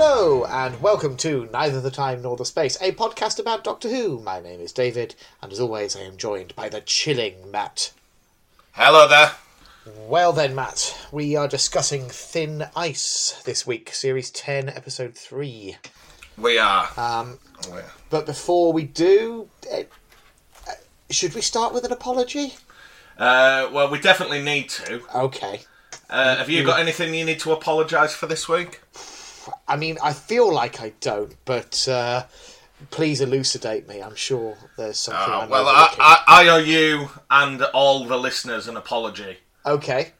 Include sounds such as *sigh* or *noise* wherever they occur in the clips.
Hello, and welcome to Neither the Time Nor the Space, a podcast about Doctor Who. My name is David, and as always, I am joined by the chilling Matt. Hello there. Well, then, Matt, we are discussing Thin Ice this week, Series 10, Episode 3. We are. Um, We are. but before we do, eh, should we start with an apology? Uh, well, we definitely need to. Okay. Uh, have you got anything you need to apologise for this week? I mean, I feel like I don't, but uh, please elucidate me. I'm sure there's something Uh, well, I. I, I owe you and all the listeners an apology. Okay.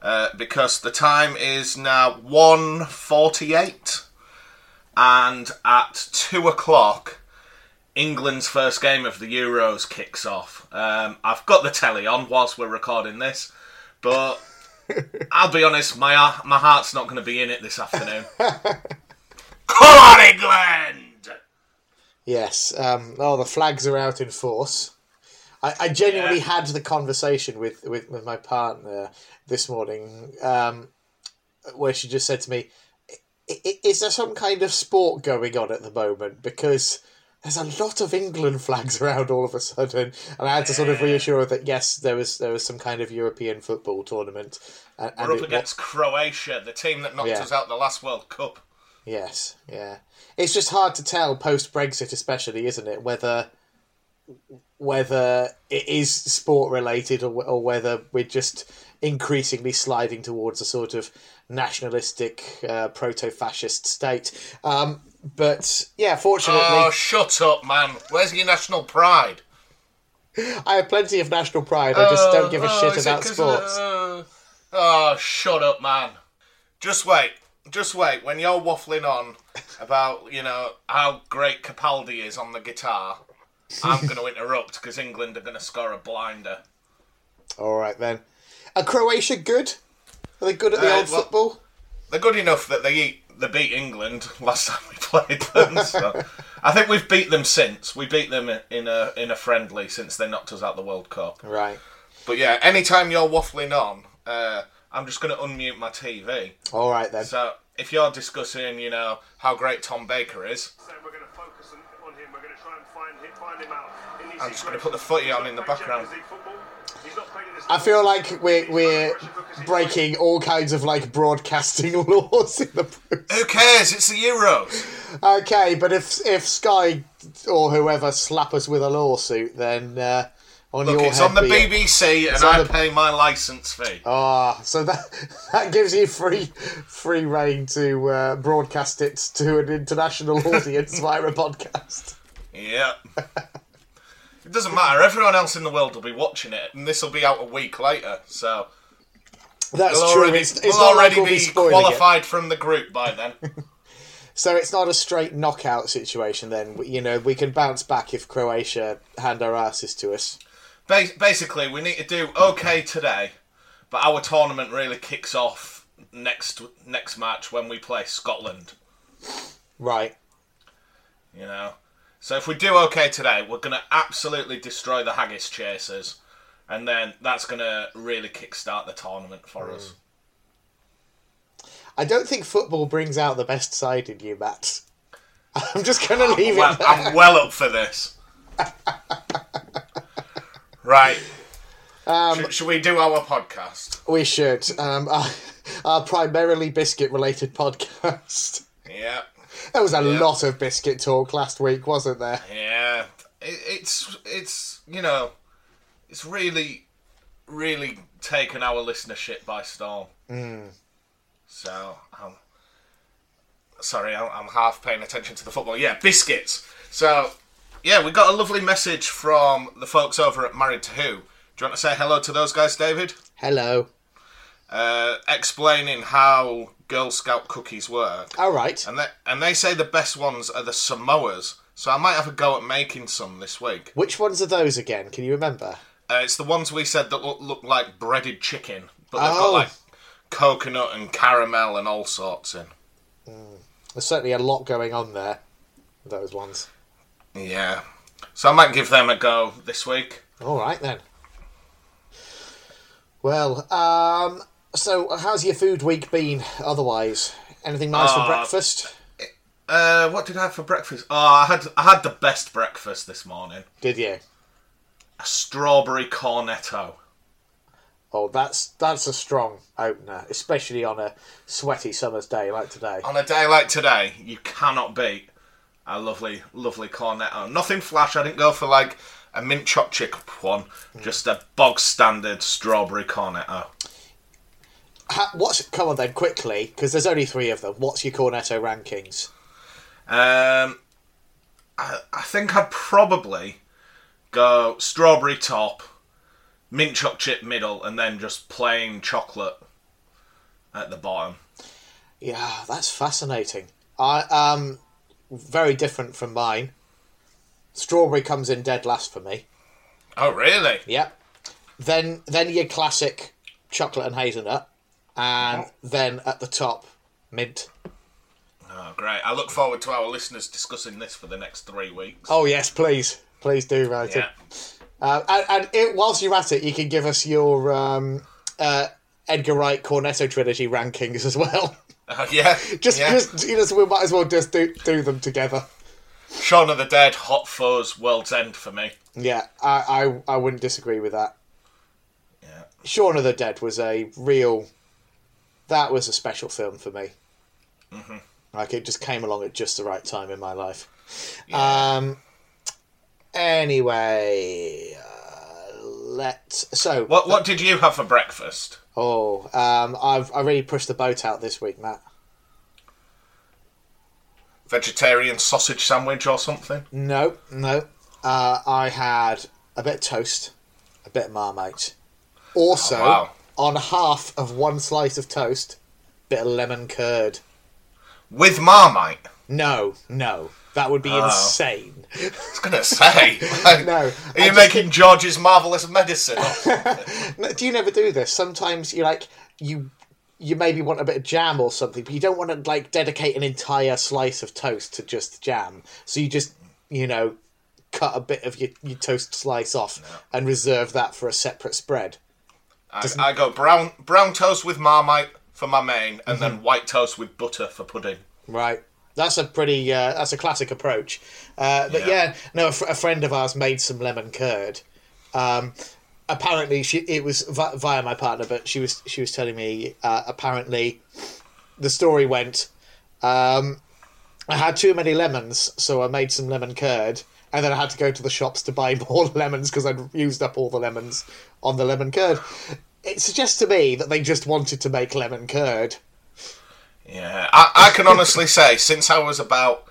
Uh, because the time is now 1.48 and at 2 o'clock England's first game of the Euros kicks off. Um, I've got the telly on whilst we're recording this, but I'll be honest, my uh, my heart's not going to be in it this afternoon. *laughs* Come on, England! Yes. Um, oh, the flags are out in force. I, I genuinely Yeah. had the conversation with, with, with my partner this morning um, where she just said to me, "I- I- Is there some kind of sport going on at the moment? Because there's a lot of England flags *laughs* around all of a sudden. And I had to sort of reassure her that, yes, there was there was some kind of European football tournament. And, and We're up it wa- against Croatia, the team that knocked Yeah. us out the last World Cup. Yes, yeah. It's just hard to tell post Brexit, especially, isn't it? Whether whether it is sport related or, or whether we're just increasingly sliding towards a sort of nationalistic, uh, proto-fascist state. Um, but yeah, fortunately, Oh, shut up, man. Where's your national pride? I have plenty of national pride. I just don't give a Oh, shit about it about 'cause of- sports. uh, oh, shut up, man. Just wait. Just wait. When you're waffling on about, you know, how great Capaldi is on the guitar, I'm going *laughs* to interrupt because England are going to score a blinder. All right then. Are Croatia good? Are they good at the Uh, old well- football? They're good enough that they eat, they beat England *laughs* last time we played them. So I think we've beat them since. We beat them in a in a friendly since they knocked us out the World Cup. Right. But yeah, anytime you're waffling on, uh, I'm just going to unmute my TV. All right then. So if you're discussing, you know, how great Tom Baker is, So we're going to focus on, on him. We're going to try and find him, find him out. I'm just gonna put the footy on in the background. I feel like we're we're under pressure because he's breaking all kinds of like broadcasting *laughs* laws in the who cares? It's the Euros. Okay, but if if Sky or whoever slap us with a lawsuit, then uh, on Look, your it's on the. BBC, and I the- pay my license fee. Ah, so that *laughs* that gives you free free reign to uh, broadcast it to an international *laughs* audience via a podcast. Yeah. It doesn't matter. Everyone else in the world will be watching it, and this will be out a week later. So That's we'll true. already, it's it's we'll not like already we'll be spoiling it. qualified from the group by then. *laughs* So it's not a straight knockout situation. Then you know we can bounce back if Croatia hand our asses to us. Ba- basically, we need to do okay today, but our tournament really kicks off next next match when we play Scotland. Right. You know, so if we do okay today, we're going to absolutely destroy the Haggis Chasers, and then that's going to really kickstart the tournament for us. I don't think football brings out the best side in you, Matt. *laughs* I'm just going to leave Well, it there. I'm well up for this. *laughs* right. Um, should, should we do our podcast? We should. Um, *laughs* our, our primarily biscuit-related podcast. Yeah. There was a Yeah. lot of biscuit talk last week, wasn't there? Yeah. It, it's it's you know, it's really really taken our listenership by storm. So um, sorry, I'm, I'm half paying attention to the football. Yeah, biscuits. So yeah, we got a lovely message from the folks over at Married to Who. Do you want to say hello to those guys, David? Hello. Uh, explaining how Girl Scout cookies work. All right. And they, and they say the best ones are the Samoas. So I might have a go at making some this week. Which ones are those again? Can you remember? Uh, it's the ones we said that look, look like breaded chicken, but they've Oh. got like coconut and caramel and all sorts in. There's certainly a lot going on there. Those ones. Yeah. So I might give them a go this week. All right then. Well, um, so how's your food week been? Otherwise, anything nice for Uh, breakfast? Uh, what did I have for breakfast? Oh, I had I had the best breakfast this morning. Did you? A strawberry cornetto. Oh, that's that's a strong opener, especially on a sweaty summer's day like today. On a day like today, you cannot beat a lovely, lovely cornetto. Nothing flash. I didn't go for like a mint choc chip one. Just a bog standard strawberry cornetto. Ha, what's come on then quickly because there's only three of them. What's your cornetto rankings? Um, I, I think I'd probably go strawberry top, mint choc chip middle, and then just plain chocolate at the bottom. Yeah, that's fascinating. I um very different from mine. Strawberry comes in dead last for me. Oh, really? Yep. Then then your classic chocolate and hazelnut, and then at the top mint. Oh, great. I look forward to our listeners discussing this for the next three weeks. Oh yes, please, please do write yeah. it. Uh, and and it, whilst you're at it, you can give us your um, uh, Edgar Wright Cornetto trilogy rankings as well. *laughs* Uh, yeah. *laughs* just, yeah. just you know, so we might as well just do do them together. Shaun of the Dead, Hot Fuzz, World's End for me. Yeah, I, I I wouldn't disagree with that. Yeah. Shaun of the Dead was a real. That was a special film for me. Mm-hmm. Like it just came along at just the right time in my life. Yeah. Um. Anyway, uh, let's. So What What did you have for breakfast? Oh, um, I've I really pushed the boat out this week, Matt. Vegetarian sausage sandwich or something? No, no. Uh, I had a bit of toast, a bit of marmite. Also, Oh, wow. On half of one slice of toast, bit of lemon curd. With Marmite? No, no, that would be Oh. insane. I was going to say. *laughs* like, No, Are you making George's Marvellous Medicine? *laughs* No, do you never do this? Sometimes you like you you maybe want a bit of jam or something, but you don't want to like dedicate an entire slice of toast to just jam. So you just you know cut a bit of your, your toast slice off and reserve that for a separate spread. I, I go brown brown toast with Marmite for my main, and Mm-hmm. then white toast with butter for pudding. Right. That's a pretty. Uh, that's a classic approach. Uh, but Yeah. yeah, no, a, fr- a friend of ours made some lemon curd. Um, apparently, she it was vi- via my partner, but she was she was telling me. Uh, apparently, the story went. Um, I had too many lemons, so I made some lemon curd, and then I had to go to the shops to buy *laughs* more lemons because I'd used up all the lemons on the lemon curd. It suggests to me that they just wanted to make lemon curd. Yeah, I, I can honestly *laughs* say, since I was about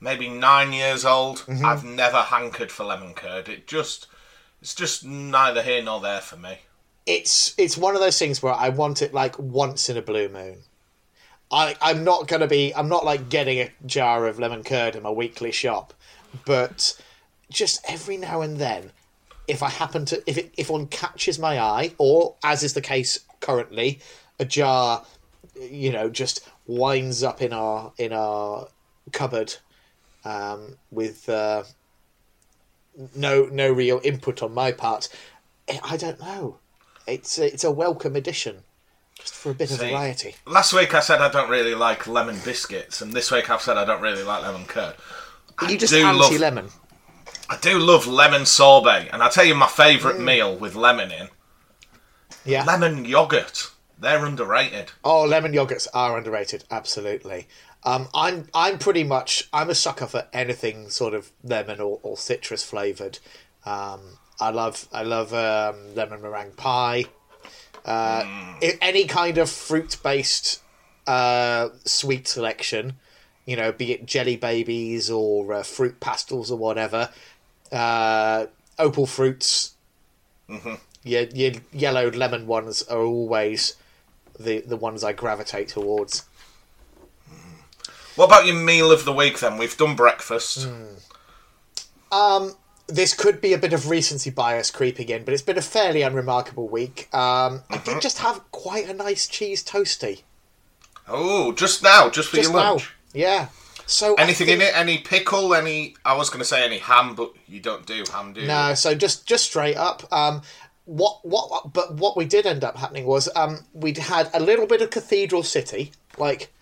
maybe nine years old, Mm-hmm. I've never hankered for lemon curd. It just, it's just neither here nor there for me. it's it's one of those things where I want it like once in a blue moon. I I'm not gonna be I'm not like getting a jar of lemon curd in my weekly shop, but just every now and then, if I happen to if it, if one catches my eye, or as is the case currently, a jar, you know, just winds up in our in our cupboard, um, with uh, no no real input on my part. I I don't know. It's it's a welcome addition, just for a bit of variety. Last week I said I don't really like lemon biscuits, and this week I've said I don't really like lemon curd. I You just anti lemon. I do love lemon sorbet, and I'll tell you my Mm. favourite meal with lemon in Yeah. lemon yogurt. They're underrated. Oh, lemon yogurts are underrated. Absolutely. Um, I'm I'm pretty much I'm a sucker for anything sort of lemon or, or citrus flavored. Um, I love I love um, lemon meringue pie. Uh, i- any kind of fruit based uh, sweet selection, you know, be it jelly babies or uh, fruit pastels or whatever. Uh, opal fruits. Your, your yellowed lemon ones are always the the ones I gravitate towards. What about your meal of the week then? We've done breakfast. um This could be a bit of recency bias creeping in, but it's been a fairly unremarkable week. Um, I did just have quite a nice cheese toasty Oh, just now, just for just your now. lunch. Yeah. So Anything think- in it? Any pickle? Any? I was going to say any ham, but you don't do ham, do you? No, so just just straight up. Um, what what? But what we did end up happening was um, we'd had a little bit of Cathedral City, like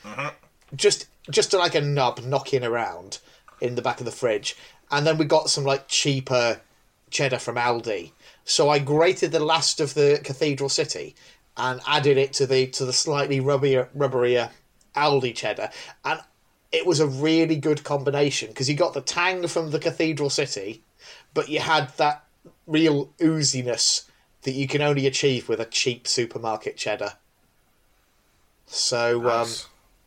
just just like a nub knocking around in the back of the fridge, and then we got some like cheaper cheddar from Aldi. So I grated the last of the Cathedral City and added it to the to the slightly rubberier, rubberier Aldi cheddar, and it was a really good combination because you got the tang from the Cathedral City, but you had that real ooziness that you can only achieve with a cheap supermarket cheddar. So um,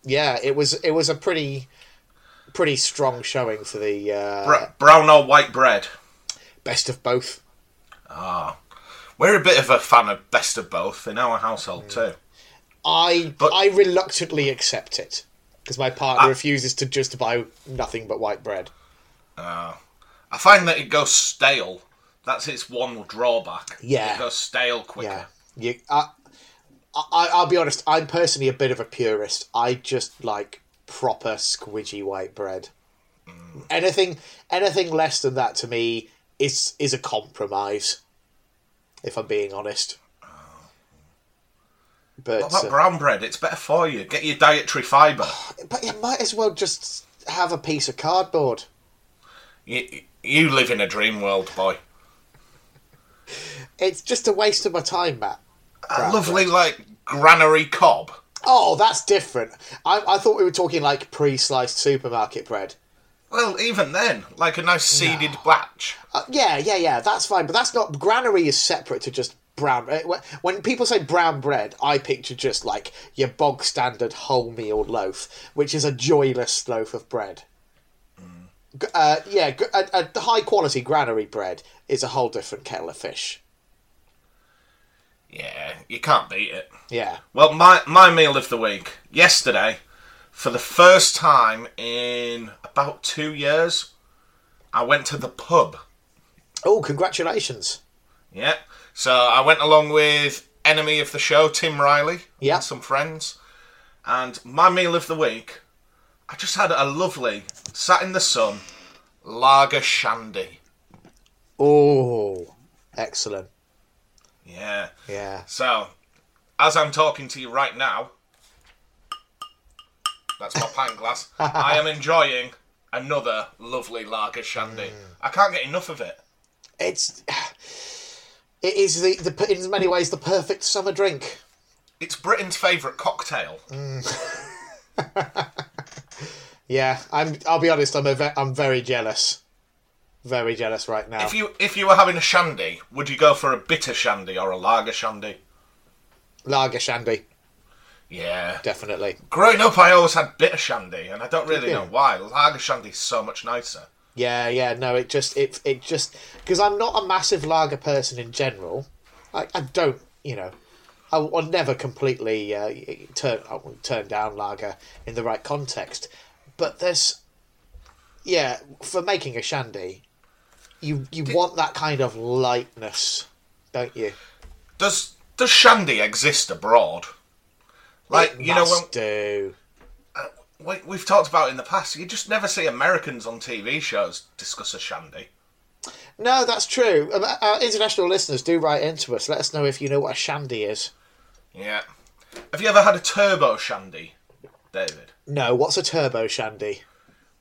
yeah, it was it was a pretty pretty strong showing for the uh, Br- brown or white bread? best of both. Ah, we're a bit of a fan of best of both in our household too. I But- I reluctantly accept it because my partner ah. refuses to just buy nothing but white bread. Ah. I find that it goes stale. That's its one drawback. Yeah. It goes stale quicker. Yeah, you. I, I I'll be honest. I'm personally a bit of a purist. I just like proper squidgy white bread. Mm. Anything anything less than that to me is is a compromise. If I'm being honest. But What about uh, brown bread? It's better for you. Get your dietary fibre. *sighs* but you might as well just have a piece of cardboard. You, you live in a dream world, boy. It's just a waste of my time, Matt. A lovely, like, granary cob. Oh, that's different. I, I thought we were talking like pre-sliced supermarket bread. Well, even then, like a nice seeded batch. Uh, yeah, yeah, yeah. That's fine, but that's not. Granary is separate to just brown. uh, When people say brown bread, I picture just like your bog standard wholemeal loaf, which is a joyless loaf of bread. G- Uh, yeah, a, a high quality granary bread is a whole different kettle of fish. Yeah, you can't beat it. Yeah. Well, my, my meal of the week. Yesterday, for the first time in about two years, I went to the pub. Oh, congratulations. Yeah. So I went along with enemy of the show, Tim Riley, Yeah. and some friends. And my meal of the week, I just had a lovely, sat in the sun, lager shandy. Oh, excellent. Yeah. Yeah. So, as I'm talking to you right now, that's my pint glass. I am *laughs* enjoying another lovely lager shandy. Mm. I can't get enough of it. It's. It is the, the in many ways the perfect summer drink. It's Britain's favourite cocktail. Mm. *laughs* Yeah, I'm. I'll be honest. I'm. A ve- I'm very jealous. Very jealous right now. If you if you were having a shandy, would you go for a bitter shandy or a lager shandy? Lager shandy, Yeah. definitely. Growing up, I always had bitter shandy, and I don't really you? know why. Lager shandy's so much nicer. Yeah, yeah. No, it just it it just because I'm not a massive lager person in general. I, I don't, you know, I will never completely uh, turn turn down lager in the right context. But there's, yeah, for making a shandy, you you want that kind of lightness, don't you? Does does shandy exist abroad? Like It you know when do. We, we've talked about in the past, you just never see Americans on TV shows discuss a shandy. No, that's true. Um, Our international listeners do write into us. Let us know if you know what a shandy is. Yeah. Have you ever had a turbo shandy, David? No, what's a turbo shandy?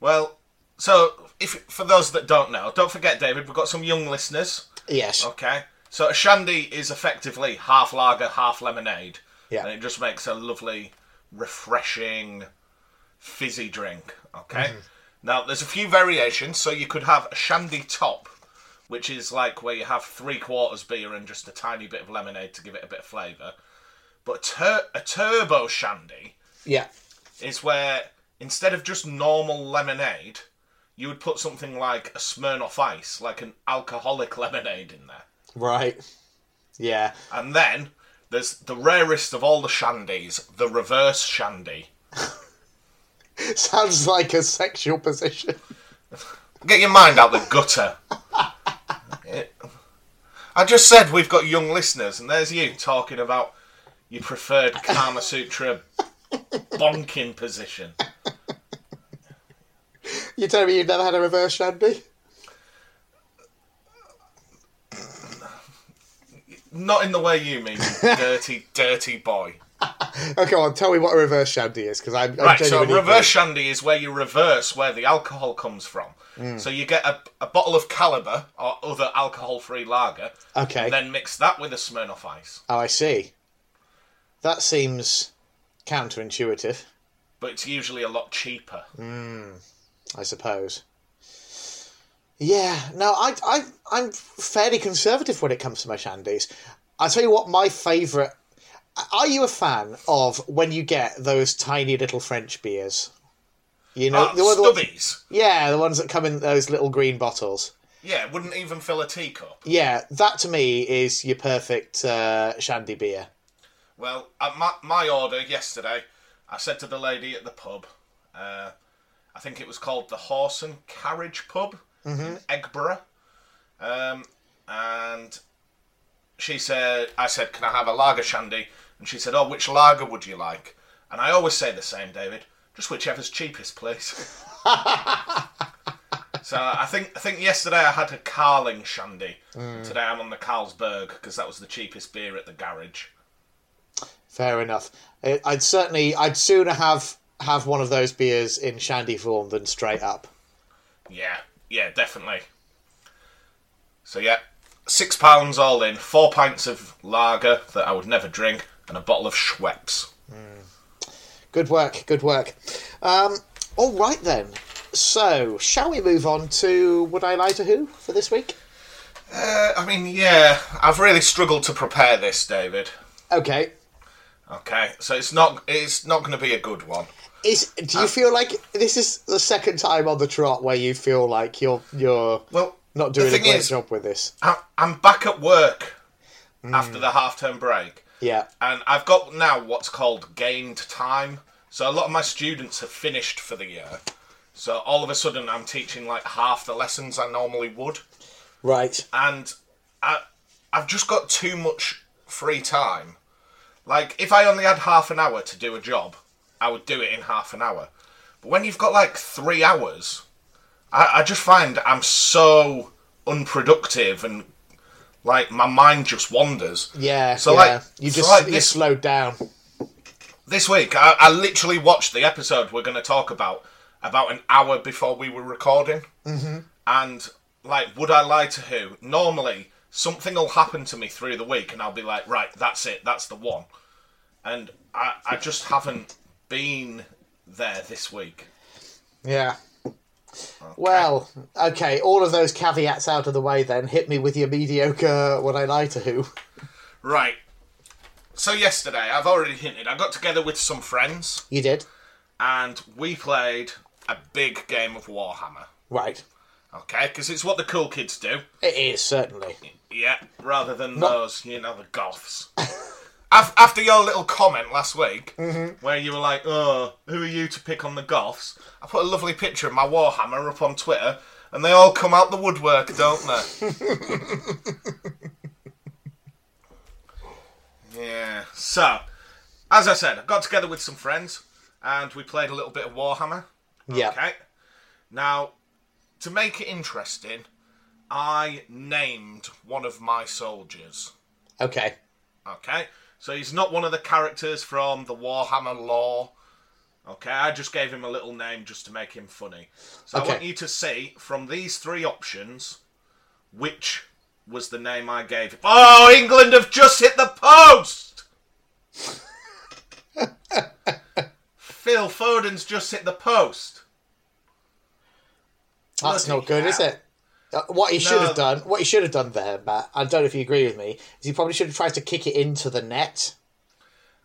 Well, so if for those that don't know, don't forget, David, we've got some young listeners. Yes. Okay, so a shandy is effectively half lager, half lemonade. Yeah. and it just makes a lovely, refreshing, fizzy drink. Okay. Mm-hmm. Now, there's a few variations. So you could have a shandy top, which is like where you have three quarters beer and just a tiny bit of lemonade to give it a bit of flavour. But a, tur- a turbo shandy Yeah. is where instead of just normal lemonade, you would put something like a Smirnoff Ice, like an alcoholic *laughs* lemonade in there. Right. Yeah. And then there's the rarest of all the shandies, the reverse shandy. *laughs* *laughs* Sounds like a sexual position. Get your mind out the gutter. I just said we've got young listeners, and there's you talking about your preferred Kama Sutra bonking position. You tell me you've never had a reverse shandy? Not in the way you mean, dirty, dirty boy. *laughs* okay, well, tell me what a reverse shandy is, because I'm, I'm Right, so genuinely reverse shandy is where you reverse where the alcohol comes from. Mm. So you get a, a bottle of Kaliber or other alcohol-free lager, Okay. then mix that with a Smirnoff Ice. Oh, I see. That seems counterintuitive, But it's usually a lot cheaper. I suppose. Yeah, no, I, I, I'm fairly conservative when it comes to my shandies. I'll tell you what, my favourite. Are you a fan of when you get those tiny little French beers? You know, Ah, the, the ones- stubbies. yeah, the ones that come in those little green bottles. Yeah, wouldn't even fill a teacup. Yeah, that to me is your perfect uh, shandy beer. Well, at my, my order yesterday, I said to the lady at the pub, uh, I think it was called the Horse and Carriage Pub in Eggborough, um, and she said, I said, can I have a lager shandy? And she said, oh, which lager would you like? And I always say the same, David, just whichever's cheapest, please. *laughs* so I think I think yesterday I had a Carling shandy. Mm. Today I'm on the Carlsberg because that was the cheapest beer at the garage. Fair enough. I'd certainly, I'd sooner have have one of those beers in shandy form than straight up. Yeah, yeah, definitely. So yeah, six pounds all in, four pints of lager that I would never drink, and a bottle of Schweppes. Good work, good work. Um, all right then. So, shall we move on to Would I Lie to Who for this week? Uh, I mean, yeah, I've really struggled to prepare this, David. Okay. Okay, so it's not it's not going to be a good one. Is do you feel like this is the second time on the trot where you feel like you're you're Well, not doing a great is, job with this? I- I'm back at work after the half term break. Yeah. and I've got now what's called gained time. So a lot of my students have finished for the year. So all of a sudden, I'm teaching like half the lessons I normally would, Right. and I, I've just got too much free time. Like if I only had half an hour to do a job, I would do it in half an hour. But when you've got like three hours, I, I just find I'm so unproductive and like my mind just wanders. Yeah. So, yeah. like- you so, just like, you this- slowed down. This week, I, I literally watched the episode we're going to talk about about an hour before we were recording. Mm-hmm. And, like, would I lie to who? Normally, something will happen to me through the week, and I'll be like, right, that's it, that's the one. And I, I just haven't been there this week. Yeah. Well, okay, all of those caveats out of the way then. Hit me with your mediocre Would I Lie to Who? Right. So, yesterday, I've already hinted, I got together with some friends, You did? and we played a big game of Warhammer. Right. Okay, because it's what the cool kids do. It is, certainly. Yeah, rather than those, you know, the goths. *laughs* Af- After your little comment last week, mm-hmm. where you were like, "Oh, who are you to pick on the goths?" I put a lovely picture of my Warhammer up on Twitter, and they all come out the woodwork, don't they? *laughs* yeah. So, as I said, I got together with some friends, and we played a little bit of Warhammer. Yeah. Okay. Now, to make it interesting, I named one of my soldiers. Okay. Okay? So he's not one of the characters from the Warhammer lore. Okay, I just gave him a little name just to make him funny. So Okay. I want you to see from these three options which was the name I gave him. Oh, England have just hit the post! *laughs* Phil Foden's just hit the post. That's Bloody not good, is it? Uh, What he should No. have done, what he should have done there, Matt, I don't know if you agree with me, is he probably should have tried to kick it into the net.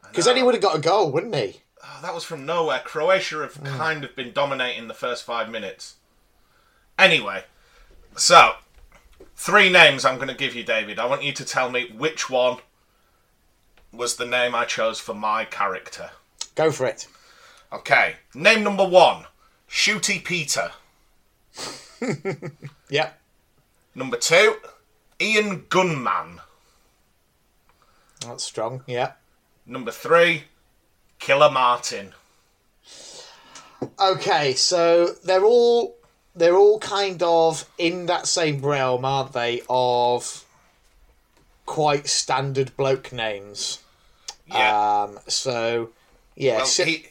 Because then he would have got a goal, wouldn't he? Oh, that was from nowhere. Croatia have kind of been dominating the first five minutes. Anyway, so three names I'm going to give you, David. I want you to tell me which one was the name I chose for my character. Go for it. Okay, name number one Shooty Peter. *laughs* Yep. Number two Ian Gunman. That's strong. Yeah. Number three Killer Martin. Okay, so they're all they're all kind of in that same realm, aren't they? Of quite standard bloke names. Yeah. Um, so, yeah. well, so- he,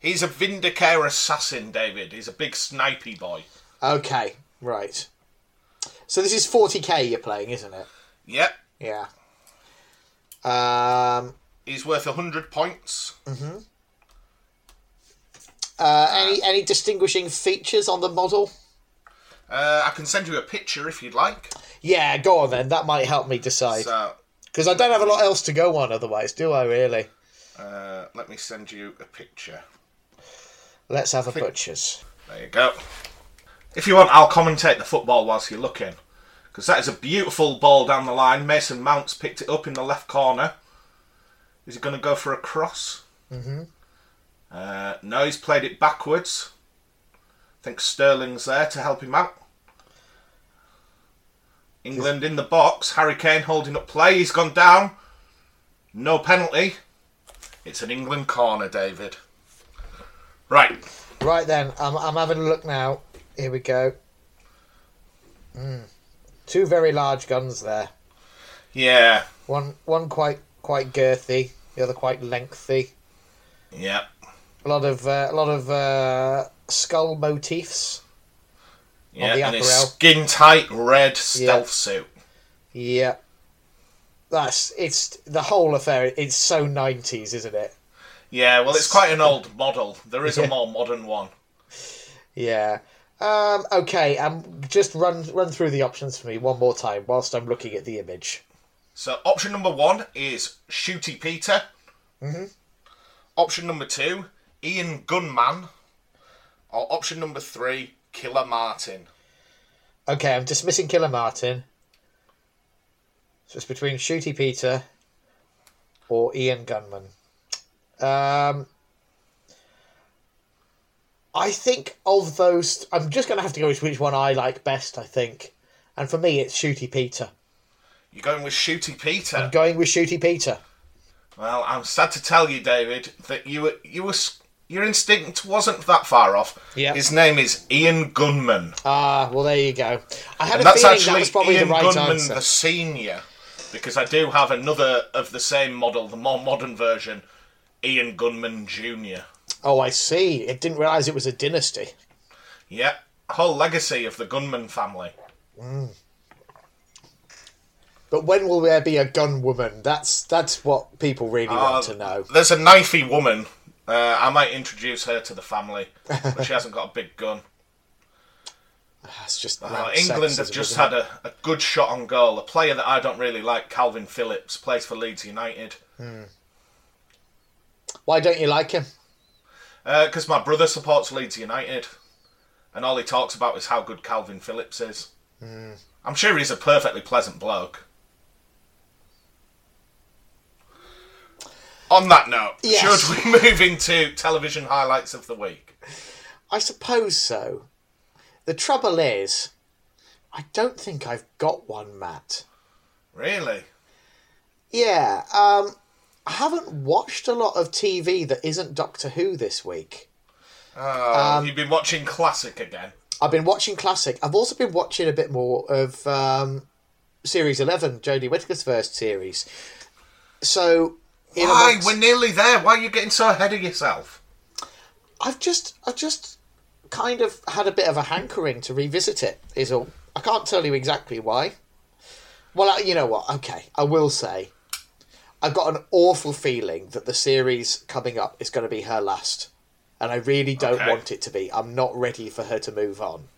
he's a Vindicare assassin, David. He's a big snipey boy. okay, right. So this is 40k you're playing, isn't it? Yep. Yeah. Um, He's worth 100 points. uh, any any distinguishing features on the model? Uh, I can send you a picture if you'd like. Yeah, go on then. That might help me decide. So, Because I don't have a lot else to go on otherwise, do I really? uh, let me send you a picture. Let's have a butcher's. There you go. If you want, I'll commentate the football whilst you're looking. Because that is a beautiful ball down the line. Mason Mount's picked it up in the left corner. Is he going to go for a cross? Mm-hmm. Uh, no, he's played it backwards. I think Sterling's there to help him out. England in the box. Harry Kane holding up play. He's gone down. No penalty. It's an England corner, David. Right. Right then, I'm, I'm having a look now. Here we go. Mm. Two very large guns there. Yeah. One one quite quite girthy, the other quite lengthy. Yeah. A lot of uh, a lot of uh, skull motifs. Yeah, and his skin tight red stealth suit. Yeah, that's it's the whole affair. It's so nineties, isn't it? Yeah, well, it's quite an old model. There is Yeah. a more modern one. Yeah. Um, okay, um, just run run through the options for me one more time whilst I'm looking at the image. So, option number one is Shooty Peter. Mm-hmm. Option number two, Ian Gunman. Or option number three, Killer Martin. Okay, I'm dismissing Killer Martin. So it's between Shooty Peter or Ian Gunman. Um, I think of those, I'm just going to have to go with which one I like best. I think, and for me, it's Shooty Peter. You're going with Shooty Peter. I'm going with Shooty Peter. Well, I'm sad to tell you, David, that you were you were your instinct wasn't that far off. Yeah. His name is Ian Gunman. Ah, well, there you go. I had And a that's feeling actually that was probably Ian the right Gunman answer. the senior, because I do have another of the same model, the more modern version, Ian Gunman Junior. Oh, I see. I didn't realise it was a dynasty. Yeah, whole legacy of the Gunman family. But when will there be a gun woman? That's that's what people really want Uh, to know. There's a knifey woman. Uh, I might introduce her to the family, but she hasn't got a big gun. *laughs* That's just Uh, England have just had a, a good shot on goal. A player that I don't really like, Kalvin Phillips, plays for Leeds United. Why don't you like him? Because my brother supports Leeds United, and all he talks about is how good Kalvin Phillips is. I'm sure he's a perfectly pleasant bloke. On that note, Yes. should we *laughs* move into television highlights of the week? I suppose so. The trouble is, I don't think I've got one, Matt. Really? Yeah, um, I haven't watched a lot of TV that isn't Doctor Who this week. Oh, you've been watching classic again. I've been watching classic. I've also been watching a bit more of um, Series Eleven, Jodie Whittaker's first series. So, Why? amongst- We're nearly there. Why are you getting so ahead of yourself? I've just, I just kind of had a bit of a hankering to revisit it. Is all. I can't tell you exactly why. Well, you know what? Okay, I will say, I've got an awful feeling that the series coming up is going to be her last, and I really don't Okay. want it to be. I'm not ready for her to move on.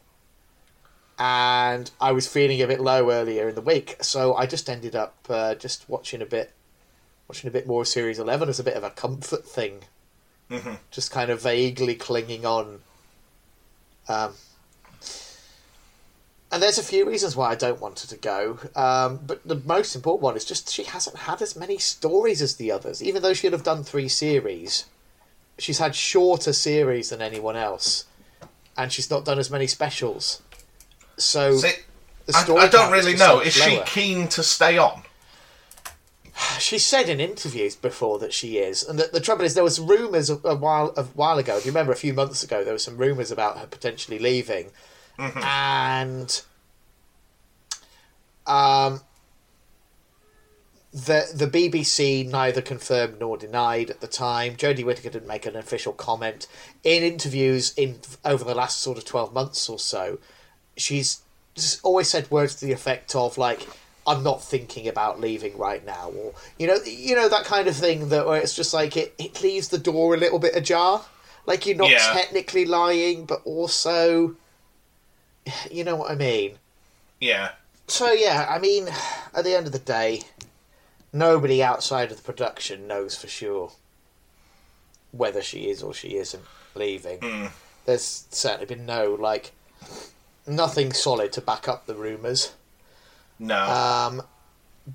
And I was feeling a bit low earlier in the week, so I just ended up uh, just watching a bit, watching a bit more of Series Eleven as a bit of a comfort thing just kind of vaguely clinging on. Um, and there's a few reasons why I don't want her to go, um, but the most important one is just she hasn't had as many stories as the others. Even though she'd have done three series, she's had shorter series than anyone else, and she's not done as many specials. So See, the I, story I don't really know. Is she keen to stay on? *sighs* She said in interviews before that she is, and the, the trouble is there was rumours a, a while a while ago. If you remember, a few months ago, there were some rumours about her potentially leaving, and um, the the BBC neither confirmed nor denied at the time. Jodie Whittaker didn't make an official comment in interviews in over the last sort of twelve months or so. She's always said words to the effect of like, "I'm not thinking about leaving right now," or you know, you know that kind of thing that where it's just like it, it leaves the door a little bit ajar. Like you're not Yeah. technically lying, but also, you know what I mean. Yeah. So yeah, I mean, at the end of the day, nobody outside of the production knows for sure whether she is or she isn't leaving. There's certainly been no like nothing solid to back up the rumours. No. Um,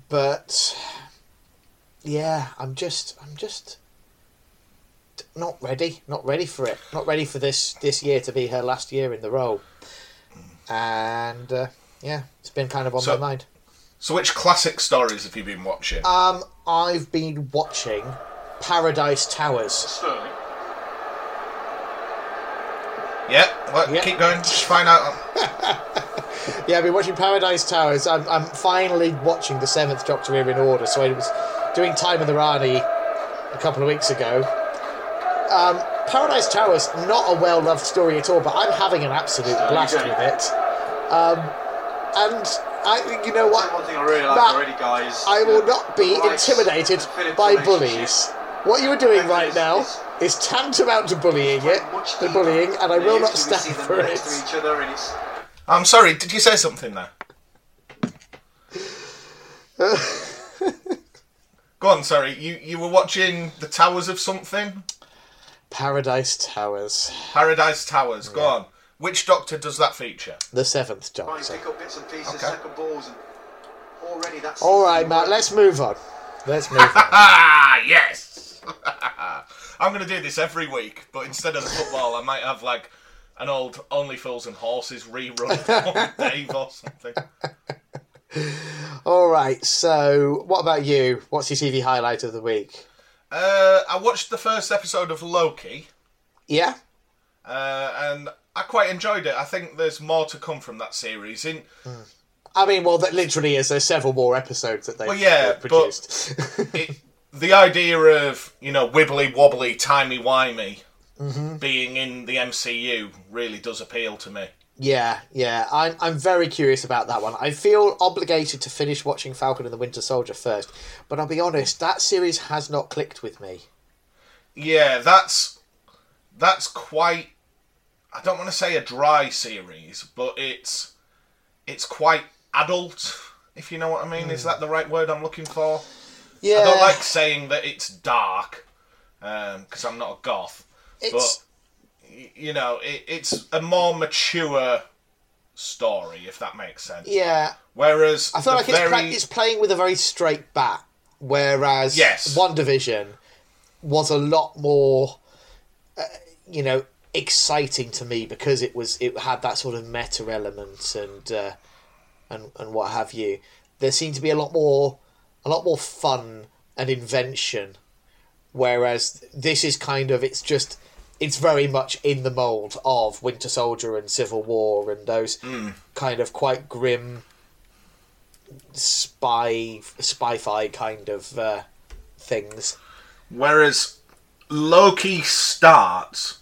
but yeah, I'm just, I'm just not ready, not ready for it, not ready for this this year to be her last year in the role. And uh, yeah, it's been kind of on So- my mind. so, which classic stories have you been watching? Um, I've been watching Paradise Towers. Sterling. yeah. Well, Yeah. keep going. Just find out. *laughs* Yeah, I've been watching Paradise Towers. I'm, I'm finally watching the Seventh Doctor here in order. So I was doing Time of the Rani a couple of weeks ago. Um, Paradise Towers, not a well loved story at all, but I'm having an absolute blast with it. Um, and I, you know what? One thing I really like Matt, already, guys. I will not be Right. intimidated by bullies. What you are doing right now is tantamount to bullying it, the bullying, and I will not used stand them for it. Each other, and I'm sorry. Did you say something there? *laughs* Go on. Sorry. You you were watching the Towers of something. Paradise Towers, Paradise Towers. Go on. Which Doctor does that feature? the Seventh trying to Doctor. pick up bits and pieces, Okay. second balls, and already that's. All right, Matt. Let's move on. Let's move on. *laughs* Ah, yes. *laughs* I'm going to do this every week, but instead of the football, I might have like an old Only Fools and Horses rerun *laughs* on Dave or something. All right. So, what about you? What's your TV highlight of the week? Uh, I watched the first episode of Loki, Yeah. uh, and I quite enjoyed it. I think there's more to come from that series. In I mean, well, that literally is. There's several more episodes that they've, Well, yeah, produced. *laughs* it, the idea of you know wibbly wobbly, timey wimey mm-hmm. being in the MCU really does appeal to me. yeah, yeah. I'm I'm very curious about that one. I feel obligated to finish watching Falcon and the Winter Soldier first, but I'll be honest, that series has not clicked with me. Yeah, that's that's quite. I don't want to say a dry series, but it's it's quite adult. If you know what I mean, is that the right word I'm looking for? Yeah, I don't like saying that it's dark because I'm not a goth, it's but you know, it, it's a more mature story, if that makes sense. yeah. Whereas I feel like it's, very pla- it's playing with a very straight bat, whereas Yes. WandaVision was a lot more, uh, you know, exciting to me because it was it had that sort of meta element and uh, and and what have you. There seemed to be a lot more a lot more fun and invention, whereas this is kind of it's just it's very much in the mold of Winter Soldier and Civil War and those kind of quite grim spy spy-fi kind of uh, things. Whereas Loki starts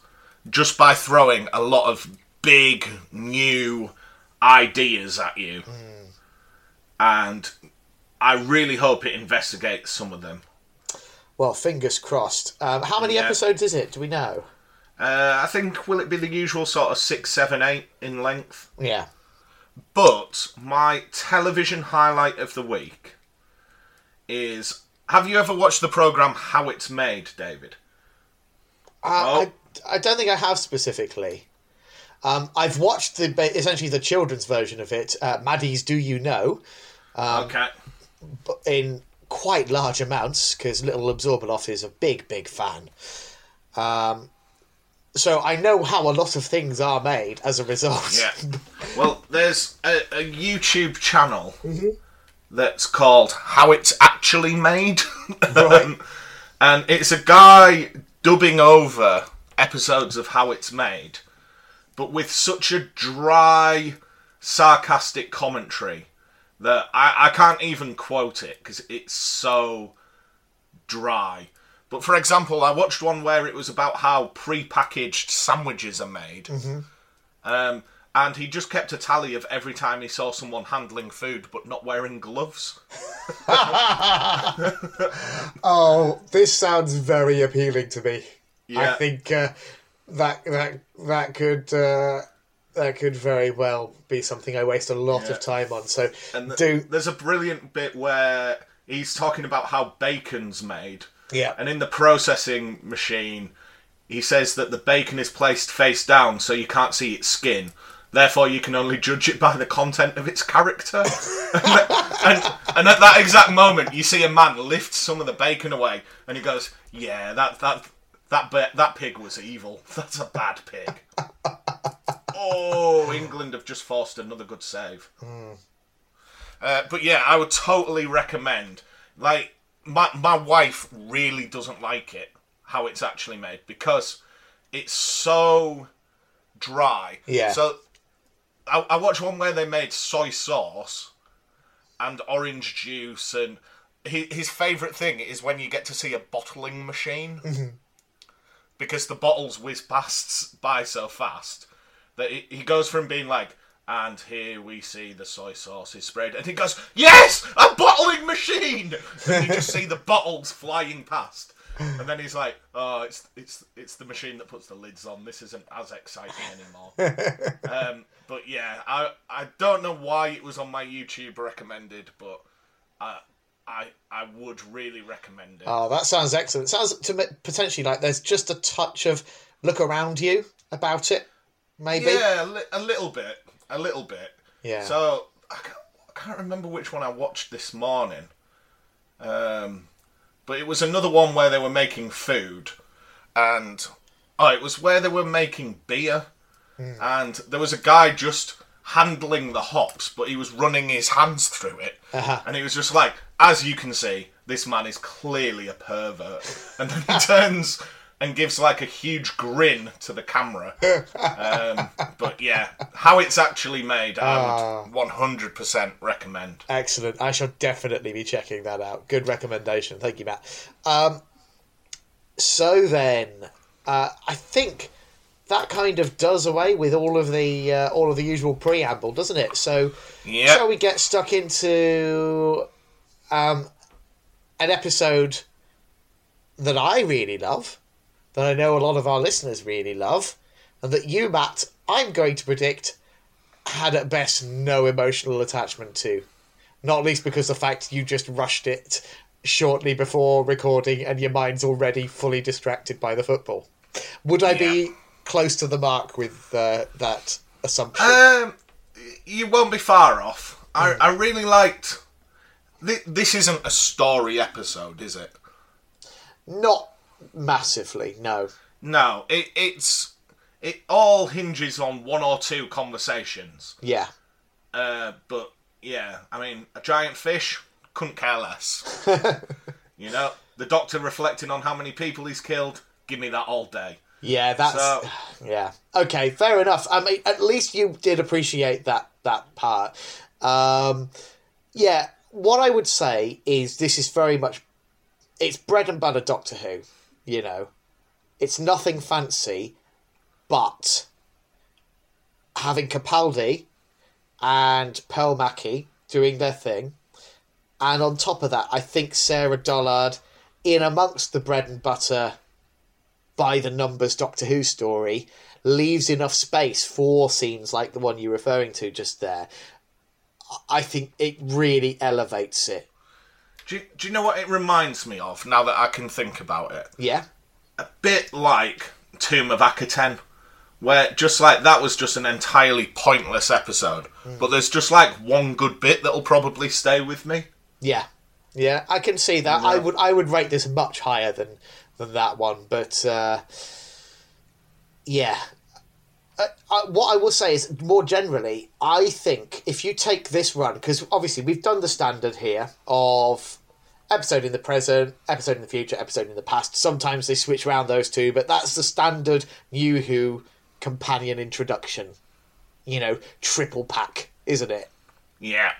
just by throwing a lot of big new ideas at you. And I really hope it investigates some of them. Well, fingers crossed. Um, how many Yeah. episodes is it? Do we know? Uh, I think will it be the usual sort of six, seven, eight in length? Yeah. But my television highlight of the week is: Have you ever watched the program How It's Made, David? I, Oh. I, I don't think I have specifically. Um, I've watched the essentially the children's version of it, uh, Maddie's Do You Know, Um, okay. in quite large amounts because Little Absorbaloff is a big, big fan. Um, so I know how a lot of things are made as a result. Yeah. *laughs* Well, there's a, a YouTube channel that's called How It's Actually Made. *laughs* Right. and it's a guy dubbing over episodes of How It's Made, but with such a dry, sarcastic commentary that I, I can't even quote it because it's so dry. But for example, I watched one where it was about how pre-packaged sandwiches are made, um, and he just kept a tally of every time he saw someone handling food but not wearing gloves. *laughs* Oh, this sounds very appealing to me. I think uh, that that that could uh, that could very well be something I waste a lot Yeah. of time on. So And th- do there's a brilliant bit where he's talking about how bacon's made. yeah And in the processing machine, he says that the bacon is placed face down so you can't see its skin. Therefore, you can only judge it by the content of its character. *laughs* and, and at that exact moment, you see a man lift some of the bacon away, and he goes, "Yeah, that that that ba- that pig was evil. *laughs* That's a bad pig." *laughs* oh, England have just forced another good save. Uh, but yeah, I would totally recommend. Like my my wife really doesn't like it how it's actually made because it's so dry. Yeah. So I, I watched one where they made soy sauce and orange juice, and he, his favourite thing is when you get to see a bottling machine because the bottles whiz past by so fast that he, he goes from being like, and here we see the soy sauce is sprayed, and he goes, yes, a bottling machine. And you just see the bottles flying past, and then he's like, oh, it's it's it's the machine that puts the lids on. This isn't as exciting anymore. *laughs* um, but yeah, I I don't know why it was on my YouTube recommended, but I I I would really recommend it. Oh, that sounds excellent. sounds to me potentially like there's just a touch of look around you about it, maybe. Yeah, a, li- a little bit, a little bit. Yeah. So I can't, I can't remember which one I watched this morning, um, but it was another one where they were making food, and oh, it was where they were making beer, and there was a guy just handling the hops, but he was running his hands through it, Uh-huh. and he was just like, as you can see, this man is clearly a pervert, and then he *laughs* turns. And gives like a huge grin to the camera, um, but yeah, how it's actually made, I would 100% recommend. Excellent. I shall definitely be checking that out. Good recommendation. Thank you, Matt. Um, so then, uh, I think that kind of does away with all of the uh, all of the usual preamble, doesn't it? So, Yeah. shall we get stuck into um, an episode that I really love, that I know a lot of our listeners really love, and that you, Matt, I'm going to predict had at best no emotional attachment to. Not least because the fact you just rushed it shortly before recording and your mind's already fully distracted by the football. Would I be close to the mark with uh, that assumption? Um, you won't be far off. I, I really liked. Th- this isn't a story episode, is it? Not massively, no. No, it, it's it all hinges on one or two conversations. Yeah. Uh, but yeah, I mean, a giant fish couldn't care less. *laughs* you know, the doctor reflecting on how many people he's killed. Give me that all day. Yeah, that's So- yeah. Okay, fair enough. I mean, at least you did appreciate that that part. Um, yeah, what I would say is this is very much it's bread and butter Doctor Who. You know, it's nothing fancy, but having Capaldi and Pearl Mackie doing their thing, and on top of that, I think Sarah Dollard in amongst the bread and butter by the numbers Doctor Who story leaves enough space for scenes like the one you're referring to just there. I think it really elevates it. Do you, do you know what it reminds me of now that I can think about it? Yeah, a bit like Tomb of Akhaten, where just like that was just an entirely pointless episode, mm. but there's just like one good bit that'll probably stay with me. yeah, yeah. I can see that. I would I would rate this much higher than than that one, but uh, yeah. Uh, uh, what I will say is, more generally, I think if you take this run, because obviously we've done the standard here of episode in the present, episode in the future, episode in the past. Sometimes they switch around those two, but that's the standard New Who companion introduction. You know, triple pack, isn't it? Yeah.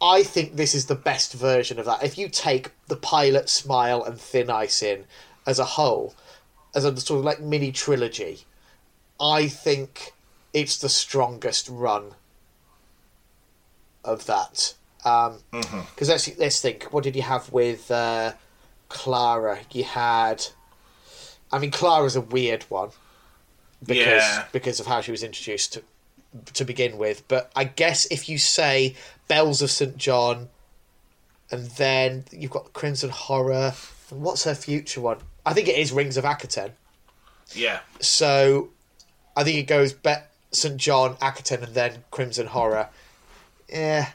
I think this is the best version of that. If you take the pilot, Smile, and Thin Ice in as a whole, as a sort of like mini trilogy, I think it's the strongest run of that. Because let's let's think. What did you have with uh, Clara? You had. I mean, Clara's a weird one because Yeah. because of how she was introduced to to begin with. But I guess if you say Bells of St John, and then you've got Crimson Horror, and what's her future one? I think it is Rings of Akhaten. Yeah. So I think it goes Be- St John, Akhaten, and then Crimson Horror. Yeah,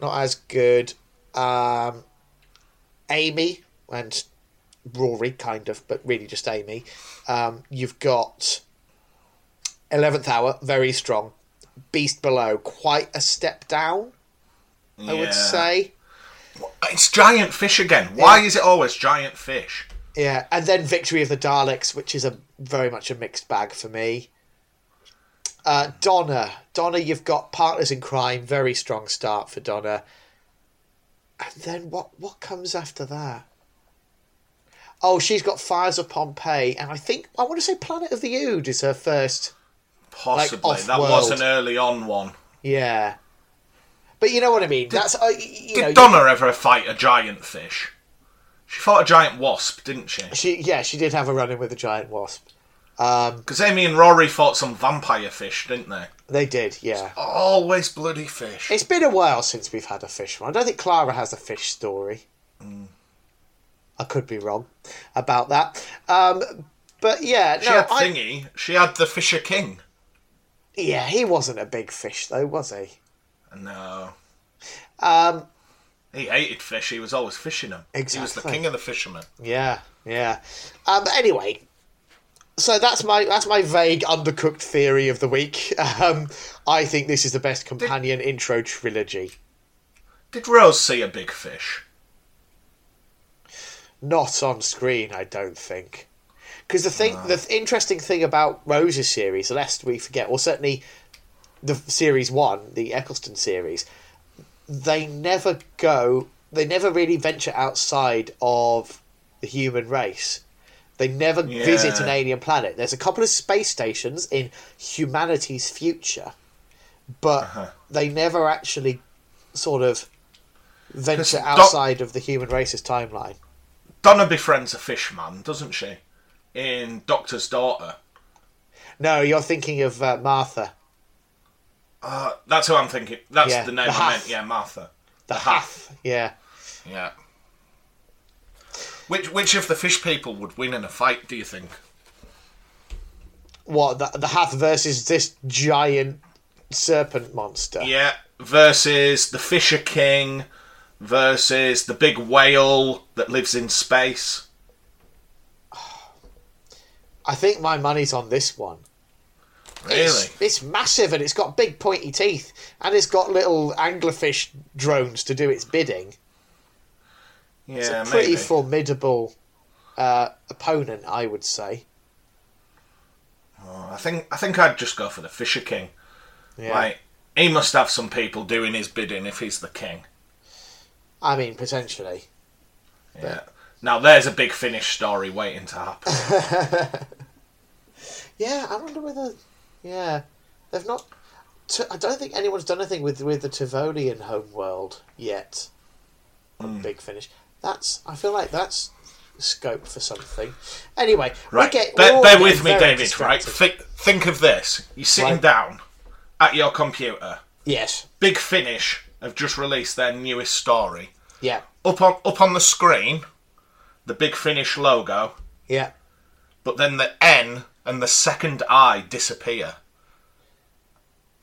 not as good. Um, Amy and Rory, kind of, but really just Amy. Um, you've got Eleventh Hour, very strong. Beast Below, quite a step down, I would say. It's giant fish again. Why is it always giant fish? Yeah, and then Victory of the Daleks, which is a very much a mixed bag for me. Uh, Donna, Donna, you've got Partners in Crime, very strong start for Donna. And then what? What comes after that? Oh, she's got Fires of Pompeii, and I think I want to say Planet of the Ood is her first. Possibly. that was an early on one. Yeah, but you know what I mean. That's uh, you know, Did Donna ever fight a giant fish? She fought a giant wasp, didn't she? she yeah she did have a run in with a giant wasp. Um, Because Amy and Rory fought some vampire fish, didn't they? they did, yeah. Always bloody fish. It's been a while since we've had a fish one. I don't think Clara has a fish story. I could be wrong about that. Um, but yeah, She no, had I, thingy. She had the Fisher King. yeah, he wasn't a big fish though, was he? No. Um, He hated fish. He was always fishing them. He was the king of the fishermen. yeah, yeah. Um, anyway, so that's my that's my vague undercooked theory of the week. *laughs* Um, I think this is the best companion intro trilogy. Did Rose see a big fish? Not on screen, I don't think. Because the thing, the interesting thing about Rose's series, lest we forget, well, certainly the series one, the Eccleston series, they never go, they never really venture outside of the human race. They never visit an alien planet. There's a couple of space stations in humanity's future, but Uh-huh. they never actually sort of venture outside of the human race's timeline. Donna befriends a fishman, doesn't she? In Doctor's Daughter. No, you're thinking of uh, Martha. Uh, that's who I'm thinking. That's Yeah, the name the I meant. Yeah, Martha. The, The Hath. Yeah. Yeah. Which which of the fish people would win in a fight? Do you think? What, the, the Hath versus this giant serpent monster? Yeah. Versus the Fisher King, versus the big whale that lives in space. *sighs* I think my money's on this one. Really? It's, it's massive and it's got big pointy teeth and it's got little anglerfish drones to do its bidding. yeah, It's a pretty maybe. formidable uh, opponent, I would say. I think I think I'd just go for the Fisher King. Yeah. Like he must have some people doing his bidding if he's the king. I mean, potentially. Yeah. Now there's a big finish story waiting to happen. *laughs* Yeah, I wonder whether. Yeah, they've not. I don't think anyone's done anything with with the Tivolian homeworld yet. On hmm. Big Finish. That's. I feel like that's scope for something. Anyway, Right. We get, bear we're all bear getting with me, very David. Right. distracted. Think, think of this. You're sitting Right. down at your computer. Yes. Big Finish have just released their newest story. Yeah. Up on up on the screen, the Big Finish logo, Yeah. but then the N and the second eye disappear. *laughs*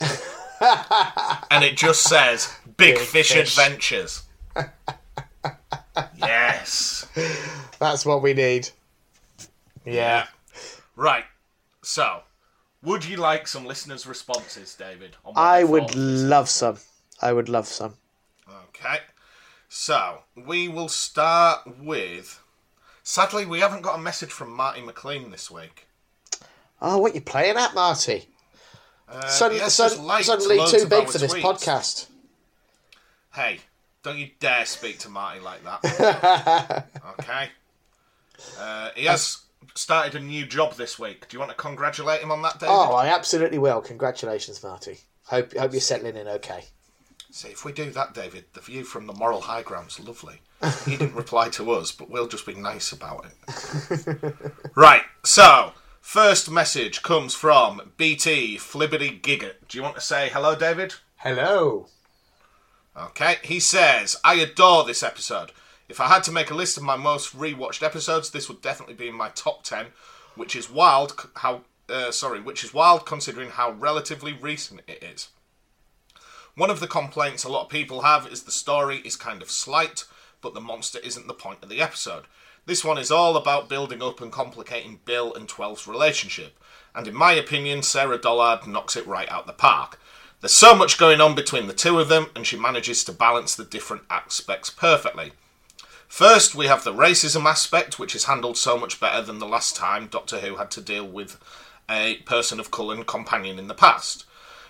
and it just says Big, Big Fish, Fish. Adventures. *laughs* yes. That's what we need. Yeah. Right. So, would you like some listeners' responses, David? I would love some. I would love some. Okay. So, we will start with. Sadly, we haven't got a message from Marty McLean this week. Oh, what you playing at, Marty? Uh, Sudden, yes, sud- suddenly too big for this tweets. podcast. Hey, don't you dare speak to Marty like that. *laughs* okay. Uh, he has started a new job this week. Do you want to congratulate him on that, David? Oh, I absolutely will. Congratulations, Marty. Hope hope you're settling in okay. See, if we do that, David, the view from the moral high ground's lovely. He didn't reply to us, but we'll just be nice about it. *laughs* right, so, first message comes from BT Flibbity Giggit. Do you want to say hello, David? Hello. Okay, he says, I adore this episode. If I had to make a list of my most rewatched episodes, this would definitely be in my top 10, which is wild how uh, sorry, which is wild considering how relatively recent it is. One of the complaints a lot of people have is the story is kind of slight, but the monster isn't the point of the episode. This one is all about building up and complicating Bill and 12's relationship, and in my opinion, Sarah Dollard knocks it right out the park. There's so much going on between the two of them, and she manages to balance the different aspects perfectly. First, we have the racism aspect, which is handled so much better than the last time Doctor Who had to deal with a person of colour and companion in the past.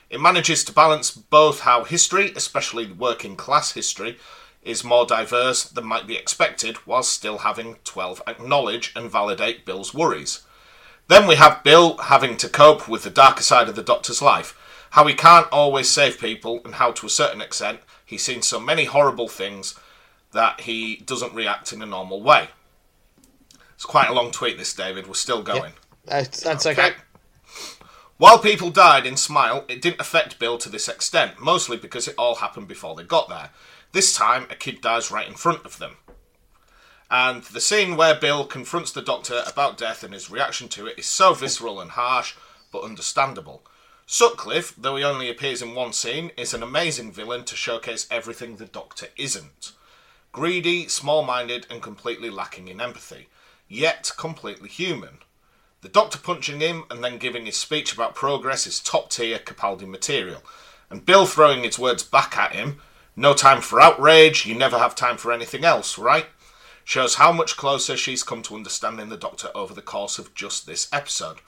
It manages to balance both how history, especially working class history, is more diverse than might be expected, whilst still having 12 acknowledge and validate Bill's worries. Then we have Bill having to cope with the darker side of the Doctor's life, how he can't always save people, and how to a certain extent he's seen so many horrible things that he doesn't react in a normal way. It's quite a long tweet, this, David. We're still going. Uh, that's okay. While people died in Smile, it didn't affect Bill to this extent, mostly because it all happened before they got there. This time, a kid dies right in front of them. And the scene where Bill confronts the Doctor about death and his reaction to it is so visceral and harsh, but understandable. Sutcliffe, though he only appears in one scene, is an amazing villain to showcase everything the Doctor isn't. Greedy, small minded, and completely lacking in empathy, yet completely human. The Doctor punching him and then giving his speech about progress is top tier Capaldi material. And Bill throwing his words back at him, no time for outrage, you never have time for anything else, right? Shows how much closer she's come to understanding the Doctor over the course of just this episode.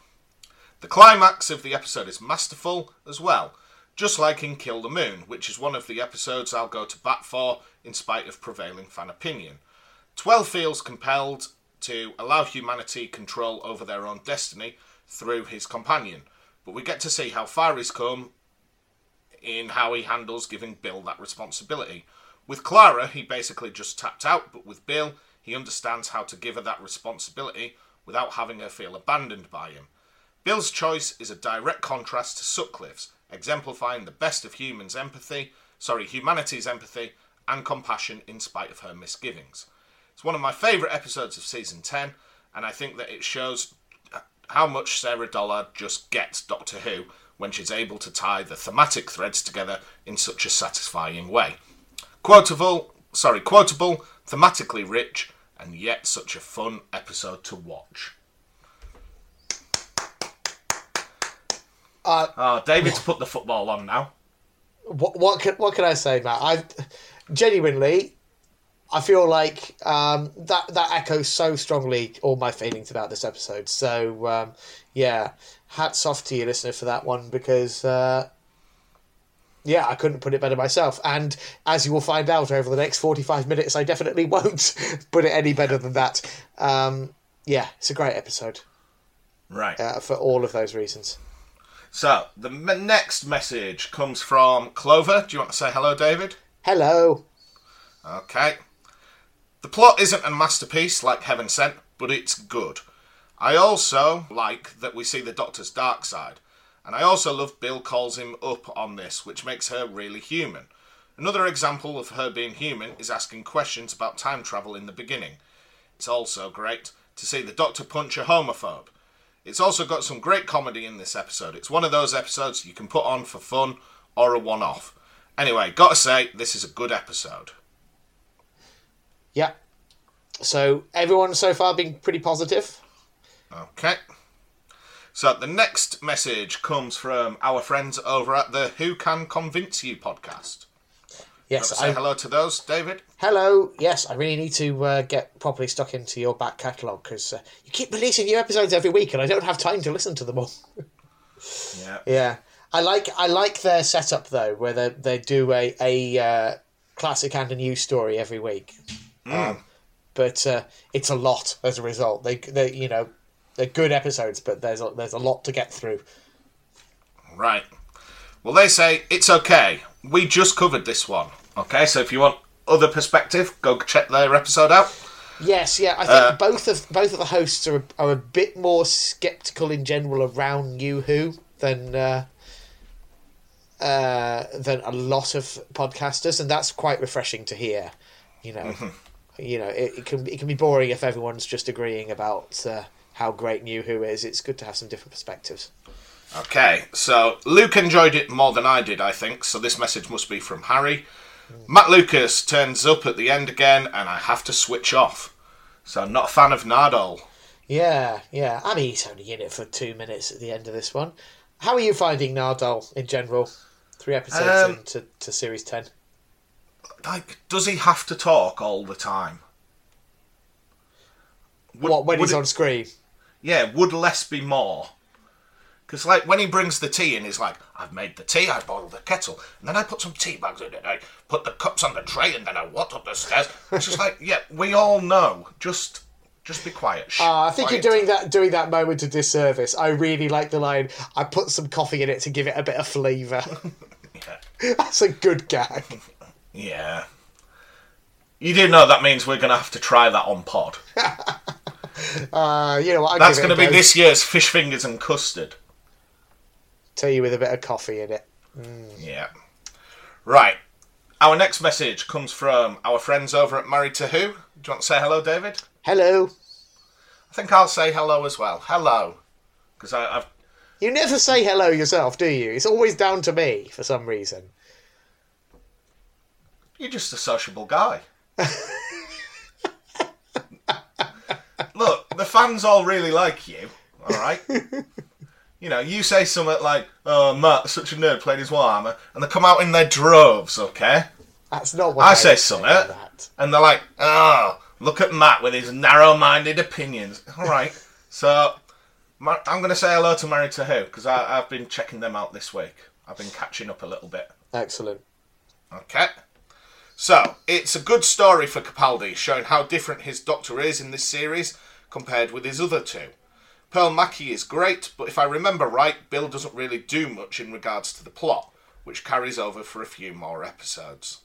The climax of the episode is masterful as well, just like in Kill the Moon, which is one of the episodes I'll go to bat for in spite of prevailing fan opinion. 12 feels compelled to allow humanity control over their own destiny through his companion, but we get to see how far he's come in how he handles giving Bill that responsibility. With Clara, he basically just tapped out, but with Bill, he understands how to give her that responsibility without having her feel abandoned by him. Bill's choice is a direct contrast to Sutcliffe's, exemplifying the best of humans' empathy, sorry, humanity's empathy and compassion in spite of her misgivings. It's one of my favourite episodes of season 10, and I think that it shows how much Sarah Dollard just gets Doctor Who when she's able to tie the thematic threads together in such a satisfying way. Quotable, sorry, quotable, thematically rich, and yet such a fun episode to watch. Uh, Oh, David's put the football on now. what what can what can I say, Matt? I genuinely, I feel like um, that that echoes so strongly all my feelings about this episode. So um, yeah, hats off to you, listener, for that one because. Uh, yeah, I couldn't put it better myself. And as you will find out over the next 45 minutes, I definitely *laughs* won't put it any better than that. Um, yeah, it's a great episode Right. uh, for all of those reasons. So, the m- next message comes from Clover. Do you want to say hello, David? Hello. Okay. The plot isn't a masterpiece like Heaven Sent, but it's good. I also like that we see the Doctor's dark side. And I also love Bill calls him up on this, which makes her really human. Another example of her being human is asking questions about time travel in the beginning. It's also great to see the Doctor punch a homophobe. It's also got some great comedy in this episode. It's one of those episodes you can put on for fun or a one off. Anyway, gotta say, this is a good episode. Yeah. So everyone so far been pretty positive. Okay. So the next message comes from our friends over at the Who Can Convince You podcast. Yes, Say I, hello to those, David. hello. Yes, I really need to uh, get properly stuck into your back catalogue because uh, you keep releasing new episodes every week, and I don't have time to listen to them all. Yeah. *laughs* yeah, I like I like their setup though, where they they do a a uh, classic and a new story every week. Um, but uh, it's a lot as a result. They they you know they're good episodes, but there's a, there's a lot to get through. Right. Well, they say it's okay. We just covered this one. Okay, so if you want other perspective, go check their episode out. Yes, yeah, I think both of both of the hosts are are a bit more skeptical in general around New Who than uh, uh, than a lot of podcasters, and that's quite refreshing to hear. You know, you know, it, it can it can be boring if everyone's just agreeing about uh, how great New Who is. It's good to have some different perspectives. Okay, so Luke enjoyed it more than I did, I think, so this message must be from Harry. Matt Lucas turns up at the end again, and I have to switch off. So I'm not a fan of Nardole. Yeah, yeah. I mean, he's only in it for two minutes at the end of this one. How are you finding Nardole in general? Three episodes Um, into to series ten. Like, does he have to talk all the time? Would- what when he's it- on screen? Yeah, would less be more? Because, like, when he brings the tea in, he's like, I've made the tea, I boiled the kettle, and then I put some tea bags in it, I put the cups on the tray, and then I walked up the stairs. It's just like, yeah, we all know. Just just be quiet. Shh, Uh, I think quiet. you're doing that doing that moment a disservice. I really like the line. I put some coffee in it to give it a bit of flavour. *laughs* Yeah. *laughs* That's a good gag. *laughs* yeah. You do know that means we're going to have to try that on pod. *laughs* Uh, you know what? I'll That's going to be go. this year's fish fingers and custard. tea with a bit of coffee in it. Yeah. Right. Our next message comes from our friends over at Married to Who. Do you want to say hello, David? Hello. I think I'll say hello as well. Hello. Because I've You never say hello yourself, do you? It's always down to me for some reason. You're just a sociable guy. Look, the fans all really like you, alright? you know, you say something like, oh, Matt, such a nerd, played his Warhammer, and they come out in their droves, okay? That's not what I I, say something, that. and they're like, oh, look at Matt with his narrow minded opinions. Alright, so I'm going to say hello to Married to Who, because I've been checking them out this week. I've been catching up a little bit. Excellent. Okay. So, it's a good story for Capaldi, showing how different his Doctor is in this series compared with his other two. Pearl Mackie is great, but if I remember right, Bill doesn't really do much in regards to the plot, which carries over for a few more episodes.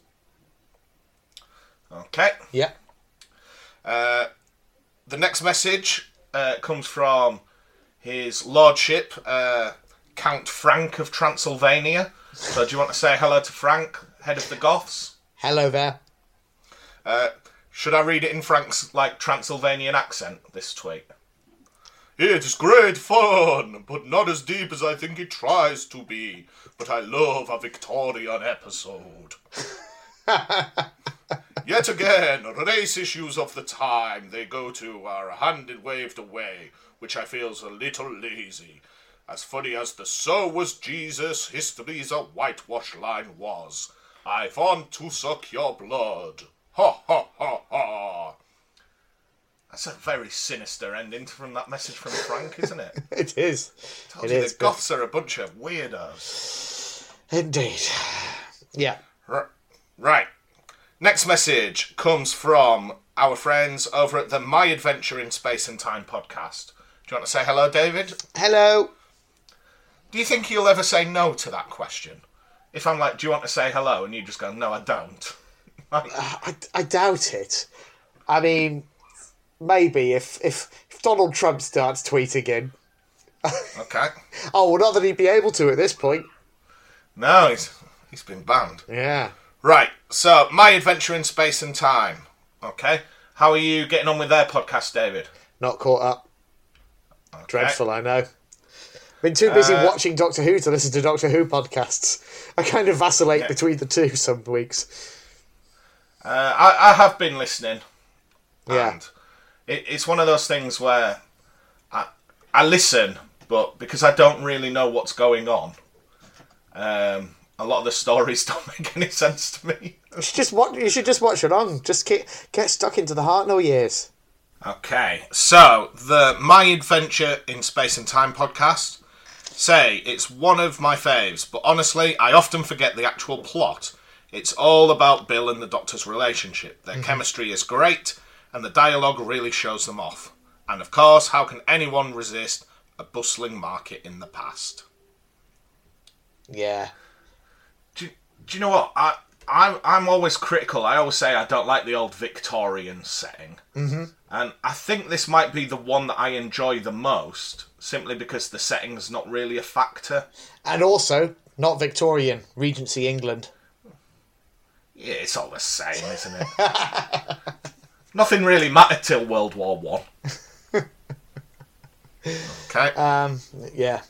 Okay. Yeah. Uh, the next message uh, comes from his lordship, uh, Count Frank of Transylvania. So, do you want to say hello to Frank, head of the Goths? Hello there. Uh, should I read it in Frank's like Transylvanian accent? This tweet. It's great fun, but not as deep as I think it tries to be. But I love a Victorian episode. *laughs* Yet again, race issues of the time they go to are handed waved away, which I feel's a little lazy. As funny as the so was Jesus, history's a whitewash line was. I want to suck your blood. Ha ha ha ha. That's a very sinister ending from that message from Frank, *laughs* isn't it? It is. Tells It you is. the Goths are a bunch of weirdos. Indeed. Yeah. R- Right. Next message comes from our friends over at the My Adventure in Space and Time podcast. Do you want to say hello, David? Hello. Do you think you'll ever say no to that question? If I'm like, do you want to say hello? And you just go, no, I don't. *laughs* Like, uh, I, I doubt it. I mean, maybe if, if if Donald Trump starts tweeting in. *laughs* okay. Oh, well, not that he'd be able to at this point. No, he's, he's been banned. Yeah. Right, so My Adventure in Space and Time. Okay. How are you getting on with their podcast, David? Not caught up. Dreadful, I know. Been too busy Uh, watching Doctor Who to listen to Doctor Who podcasts. I kind of vacillate Yeah. between the two some weeks. Uh, I, I have been listening. Yeah. And it, it's one of those things where I, I listen, but because I don't really know what's going on, um, a lot of the stories *laughs* don't make any sense to me. You should just watch. You should just watch along. Just get get stuck into the Hartnell years. Okay, so the My Adventure in Space and Time podcast say it's one of my faves, but honestly, I often forget the actual plot. It's all about Bill and the Doctor's relationship. Their mm-hmm. chemistry is great, and the dialogue really shows them off. And of course, how can anyone resist a bustling market in the past? Yeah. Do, do you know what? I, I'm, I'm always critical. I always say I don't like the old Victorian setting. Mm-hmm. And I think this might be the one that I enjoy the most, simply because the setting's not really a factor. And also, not Victorian, Regency England. Yeah, it's all the same, isn't it? *laughs* Nothing really mattered till World War One. *laughs* okay. Um, yeah.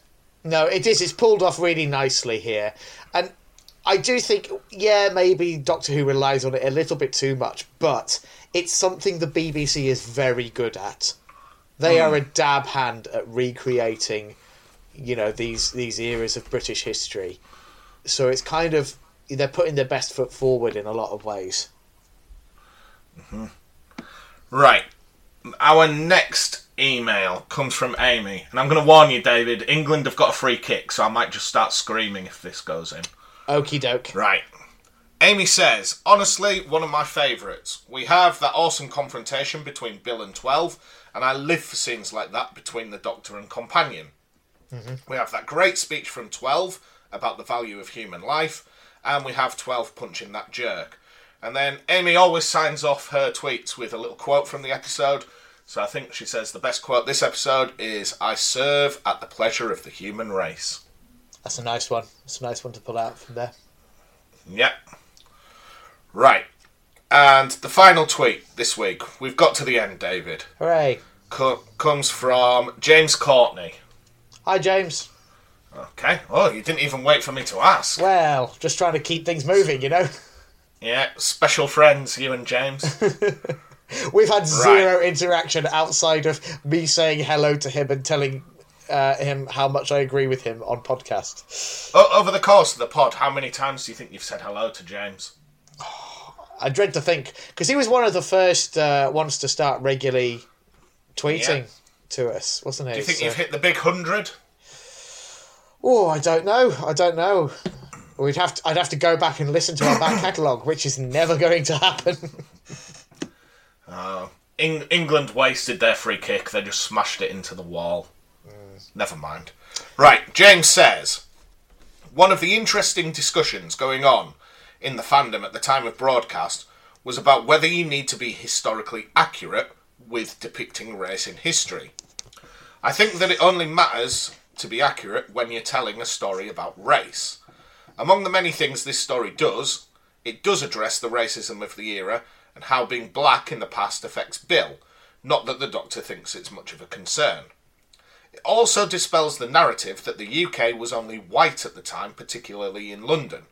No, it is. It's pulled off really nicely here. I do think, yeah, maybe Doctor Who relies on it a little bit too much, but it's something the BBC is very good at. They are a hmm. dab hand at recreating, you know, these these eras of British history. So it's kind of they're putting their best foot forward in a lot of ways. Mm-hmm. Right. Our next email comes from Amy, and I'm going to warn you, David. England have got a free kick, so I might just start screaming if this goes in. Okie doke. Right. Amy says, honestly, one of my favourites. We have that awesome confrontation between Bill and 12, and I live for scenes like that between the Doctor and Companion. Mm-hmm. We have that great speech from 12 about the value of human life, and we have 12 punching that jerk. And then Amy always signs off her tweets with a little quote from the episode. So I think she says the best quote this episode is I serve at the pleasure of the human race. That's a nice one. It's a nice one to pull out from there. Yep. Right. And the final tweet this week, we've got to the end, David, Hooray. co- comes from James Courtney. Hi, James. Okay. Oh, you didn't even wait for me to ask. Well, just trying to keep things moving, you know? Yeah, special friends, you and James. *laughs* We've had zero interaction outside of me saying hello to him and telling uh, him how much I agree with him on podcast. o- over the course of the pod, how many times do you think you've said hello to James? I dread to think because he was one of the first uh, ones to start regularly tweeting Yeah. to us, wasn't he? Do you think So- you've hit the big hundred? Oh, I don't know. I don't know. We'd have to. I'd have to go back and listen to our back *coughs* catalogue, which is never going to happen. Eng- England wasted their free kick. They just smashed it into the wall. Never mind. Right, James says one of the interesting discussions going on in the fandom at the time of broadcast was about whether you need to be historically accurate with depicting race in history. I think that it only matters to be accurate when you're telling a story about race. Among the many things this story does, it does address the racism of the era and how being black in the past affects Bill, not that the Doctor thinks it's much of a concern. It also dispels the narrative that the UK was only white at the time, particularly in London.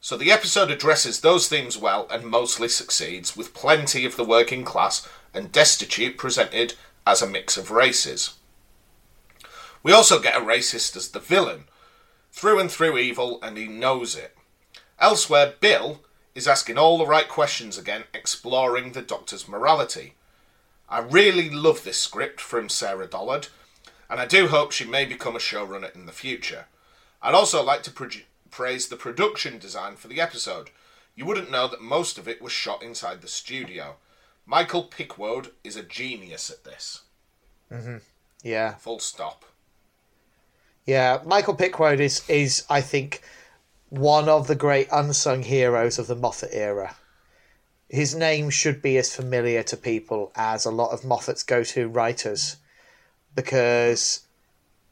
So the episode addresses those themes well and mostly succeeds, with plenty of the working class and destitute presented as a mix of races. We also get a racist as the villain, through and through evil, and he knows it. Elsewhere, Bill is asking all the right questions again, exploring the Doctor's morality. I really love this script from Sarah Dollard, and I do hope she may become a showrunner in the future. I'd also like to produ- praise the production design for the episode. You wouldn't know that most of it was shot inside the studio. Michael Pickwoad is a genius at this. Mm-hmm. yeah, Full stop. yeah. Michael Pickwoad is is I think one of the great unsung heroes of the Moffat era. His name should be as familiar to people as a lot of Moffat's go-to writers, because,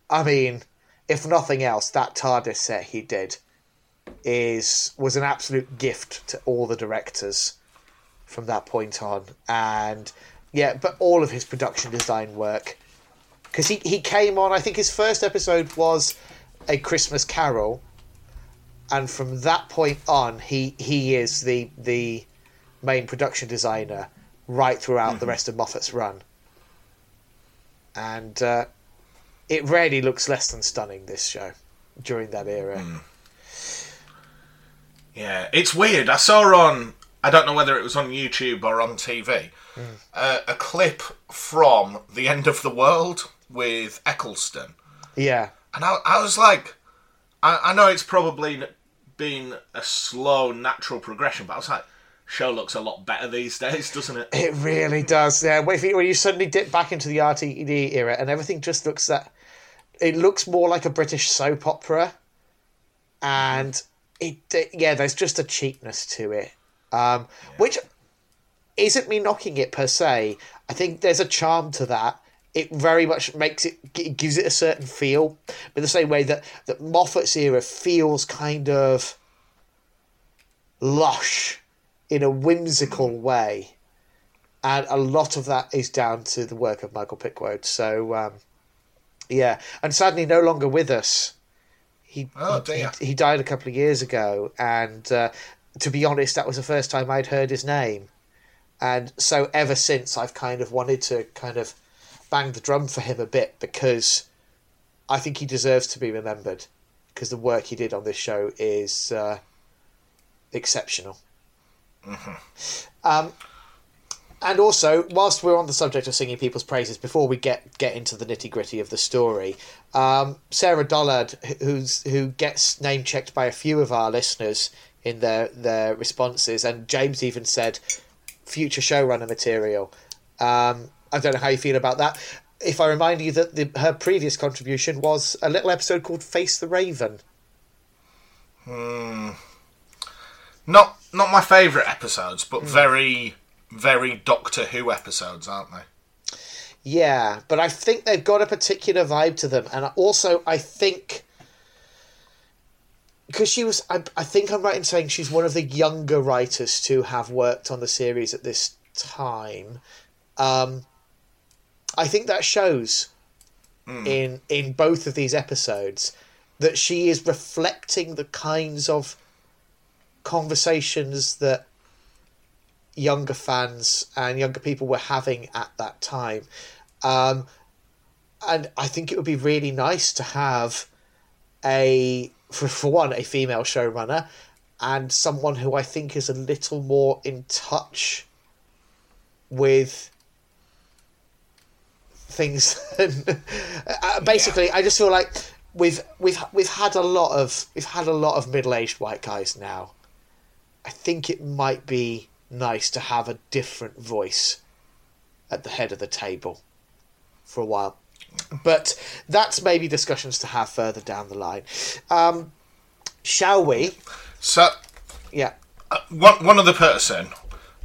I mean, if nothing else, that TARDIS set he did is was an absolute gift to all the directors from that point on, and yeah, but all of his production design work. Because he, he came on. I think his first episode was a Christmas Carol, and from that point on, he he is the the main production designer right throughout the mm-hmm. rest of Moffat's run, and uh, it really looks less than stunning. This show during that era. Yeah, it's weird. I saw on, I don't know whether it was on YouTube or on TV, uh, a clip from The End of the World with Eccleston. Yeah, And I, I was like, I, I know it's probably been a slow, natural progression, but I was like, show looks a lot better these days, doesn't it? It really does. Yeah, when you, when you suddenly dip back into the RTD era and everything just looks that, it looks more like a British soap opera, and it yeah, there's just a cheapness to it, um, which isn't me knocking it per se. I think there's a charm to that. It very much makes it, it gives it a certain feel, but the same way that that Moffat's era feels kind of lush in a whimsical way, and a lot of that is down to the work of Michael Pickwoad. So, um, yeah, and sadly, no longer with us. He, Oh, dear. he he died a couple of years ago, and uh, to be honest, that was the first time I'd heard his name, and so ever since I've kind of wanted to kind of bang the drum for him a bit because I think he deserves to be remembered because the work he did on this show is uh, exceptional. Um, and also, whilst we're on the subject of singing people's praises, before we get get into the nitty gritty of the story, um, Sarah Dollard, who's who gets name checked by a few of our listeners in their their responses, and James even said future showrunner material. Um, I don't know how you feel about that. If I remind you that the, her previous contribution was a little episode called "Face the Raven." Not not my favourite episodes, but very very Doctor Who episodes, aren't they? Yeah, but I think they've got a particular vibe to them, and also I think because she was, I, I think I'm right in saying she's one of the younger writers to have worked on the series at this time. Um, I think that shows in in both of these episodes that she is reflecting the kinds of conversations that younger fans and younger people were having at that time. Um, and I think it would be really nice to have a, for, for one, a female showrunner and someone who I think is a little more in touch with things. *laughs* uh, basically, I just feel like we've we've we've had a lot of we've had a lot of middle aged white guys now. I think it might be nice to have a different voice at the head of the table for a while. But that's maybe discussions to have further down the line. Um, shall we? So Yeah. one one other person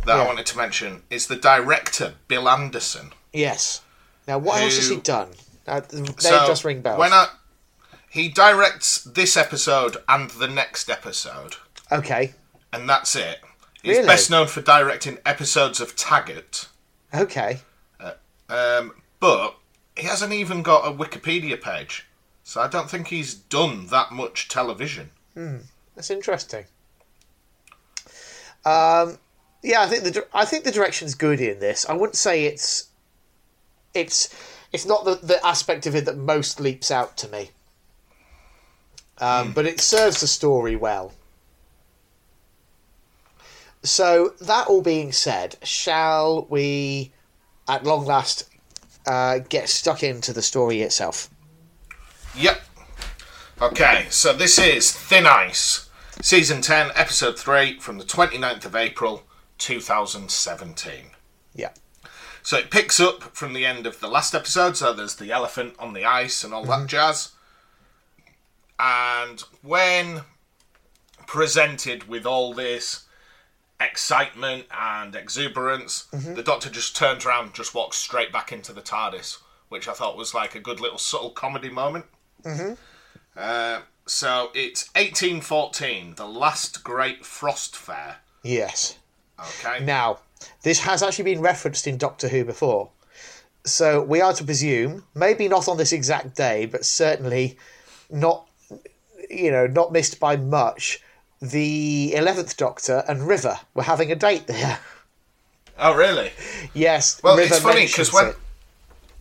that Yeah. I wanted to mention is the director Bill Anderson. Yes. Now, what else has he done? Uh, they So just ring bells. When I he directs this episode and the next episode, Okay. And that's it. He's Really? best known for directing episodes of Taggart, Okay. um, but he hasn't even got a Wikipedia page. So I don't think he's done that much television. That's interesting. Um, yeah, I think the I think the direction's good in this. I wouldn't say it's it's it's not the, the aspect of it that most leaps out to me. Um, But it serves the story well. So that all being said, shall we, at long last, uh, get stuck into the story itself? Yep. Okay, so this is Thin Ice, Season 10, Episode 3, from the 29th of April, 2017. Yeah. So it picks up from the end of the last episode, so there's the elephant on the ice and all that jazz. And when presented with all this excitement and exuberance, the doctor just turns around and just walks straight back into the TARDIS, which I thought was like a good little subtle comedy moment. Uh, so it's 1814, the last great frost fair. Yes. Okay. Now, this has actually been referenced in Doctor Who before. So we are to presume, maybe not on this exact day, but certainly not, you know, not missed by much, the 11th Doctor and River were having a date there. Oh, really? yes, Well, River it's funny because when it.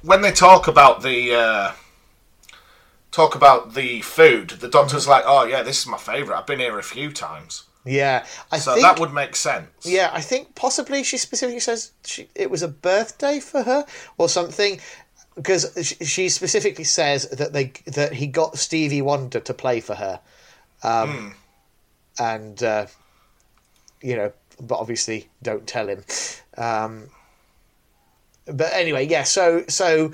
when they talk about the uh, talk about the food, the doctor's Mm-hmm. like, "Oh yeah, this is my favourite. I've been here a few times." Yeah, I So think that would make sense. Yeah, I think possibly she specifically says she, it was a birthday for her or something. because she specifically says that they that he got Stevie Wonder to play for her, um, and uh, you know, but obviously don't tell him. Um, but anyway, yeah. So so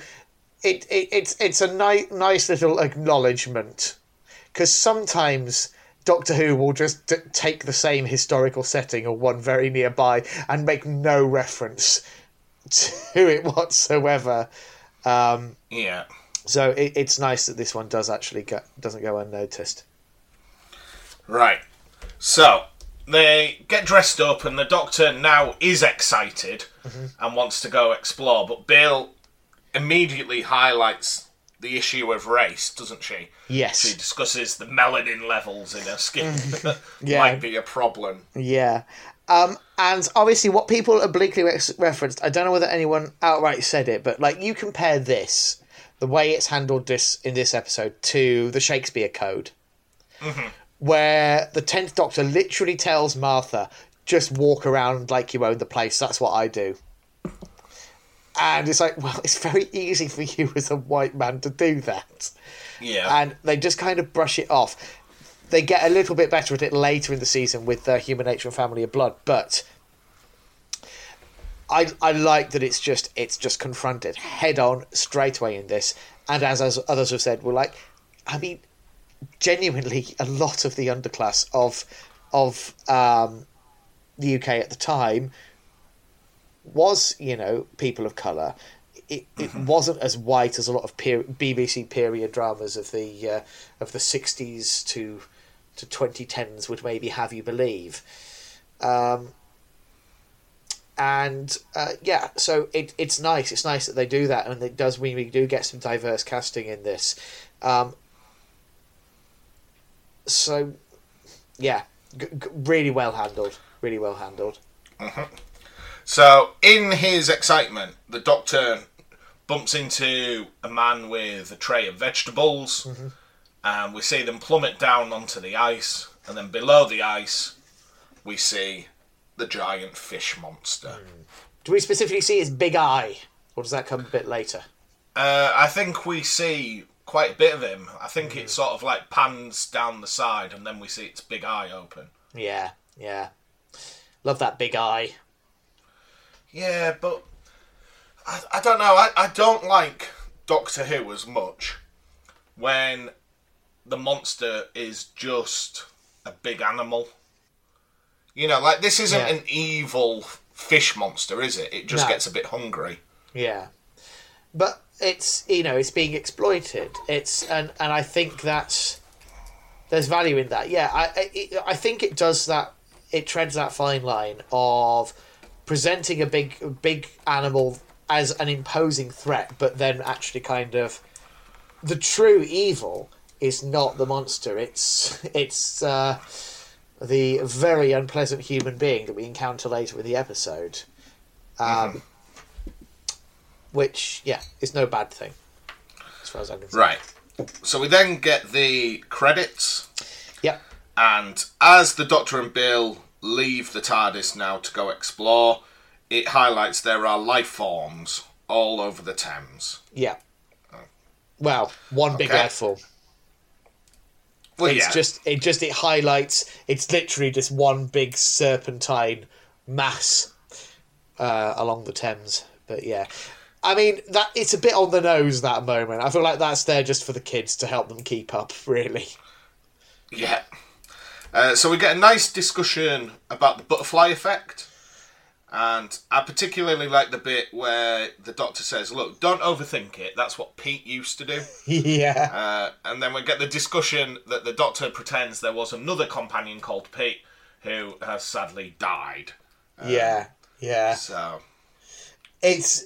it, it it's it's a ni- nice little acknowledgement because sometimes Doctor Who will just d- take the same historical setting or one very nearby and make no reference to it whatsoever. Um, Yeah. so it, it's nice that this one does actually go, doesn't go unnoticed. Right. So they get dressed up, and the Doctor now is excited and wants to go explore. But Bill immediately highlights the issue of race, doesn't she? Yes. She discusses the melanin levels in her skin that *laughs* *laughs* Yeah. might be a problem. Yeah. Um, and obviously, what people obliquely re- referenced, I don't know whether anyone outright said it, but like you compare this, the way it's handled this in this episode, to the Shakespeare Code, where the tenth Doctor literally tells Martha, "Just walk around like you own the place. That's what I do." And it's like, well, it's very easy for you as a white man to do that Yeah. and they just kind of brush it off. They get a little bit better at it later in the season with uh, Human Nature and Family of Blood, but I I like that it's just it's just confronted head on straight away in this, and as as others have said, we're like, I mean, genuinely, a lot of the underclass of of um, the UK at the time was you know people of color. It, it wasn't as white as a lot of BBC period dramas of the uh, of the sixties to to twenty tens would maybe have you believe. Um, and uh, yeah, so it it's nice. It's nice that they do that, and it does mean we do get some diverse casting in this. Um, so yeah, g- g- really well handled. Really well handled. Mm-hmm. So, in his excitement, the Doctor bumps into a man with a tray of vegetables, mm-hmm. and we see them plummet down onto the ice, and then below the ice, we see the giant fish monster. Hmm. Do we specifically see his big eye, or does that come a bit later? Uh, I think we see quite a bit of him. I think it mm. sort of like pans down the side, and then we see its big eye open. Yeah, yeah. Love that big eye. Yeah, but I, I don't know. I, I don't like Doctor Who as much when the monster is just a big animal. You know, like this isn't Yeah. an evil fish monster, is it? It just No. gets a bit hungry. Yeah, but it's you know it's being exploited. It's and and I think that's there's value in that. Yeah, I I, think it does that. It treads that fine line of presenting a big big animal as an imposing threat, but then actually kind of the true evil is not the monster. It's it's uh, the very unpleasant human being that we encounter later in the episode. Um, which yeah is no bad thing as far as I'm concerned. Right. So we then get the credits, Yep. and as the Doctor and Bill leave the TARDIS now to go explore, it highlights there are life forms all over the Thames. Yeah. Well, one big Okay. life form. Well, It's yeah. just it just it highlights. It's literally just one big serpentine mass uh, along the Thames. But yeah, I mean that it's a bit on the nose that moment. I feel like that's there just for the kids to help them keep up. Really. Yeah. Uh, so we get a nice discussion about the butterfly effect. And I particularly like the bit where the doctor says, Look, don't overthink it. That's what Pete used to do. *laughs* yeah. Uh, and then we get the discussion that the doctor pretends there was another companion called Pete who has sadly died. yeah. Yeah. So, it's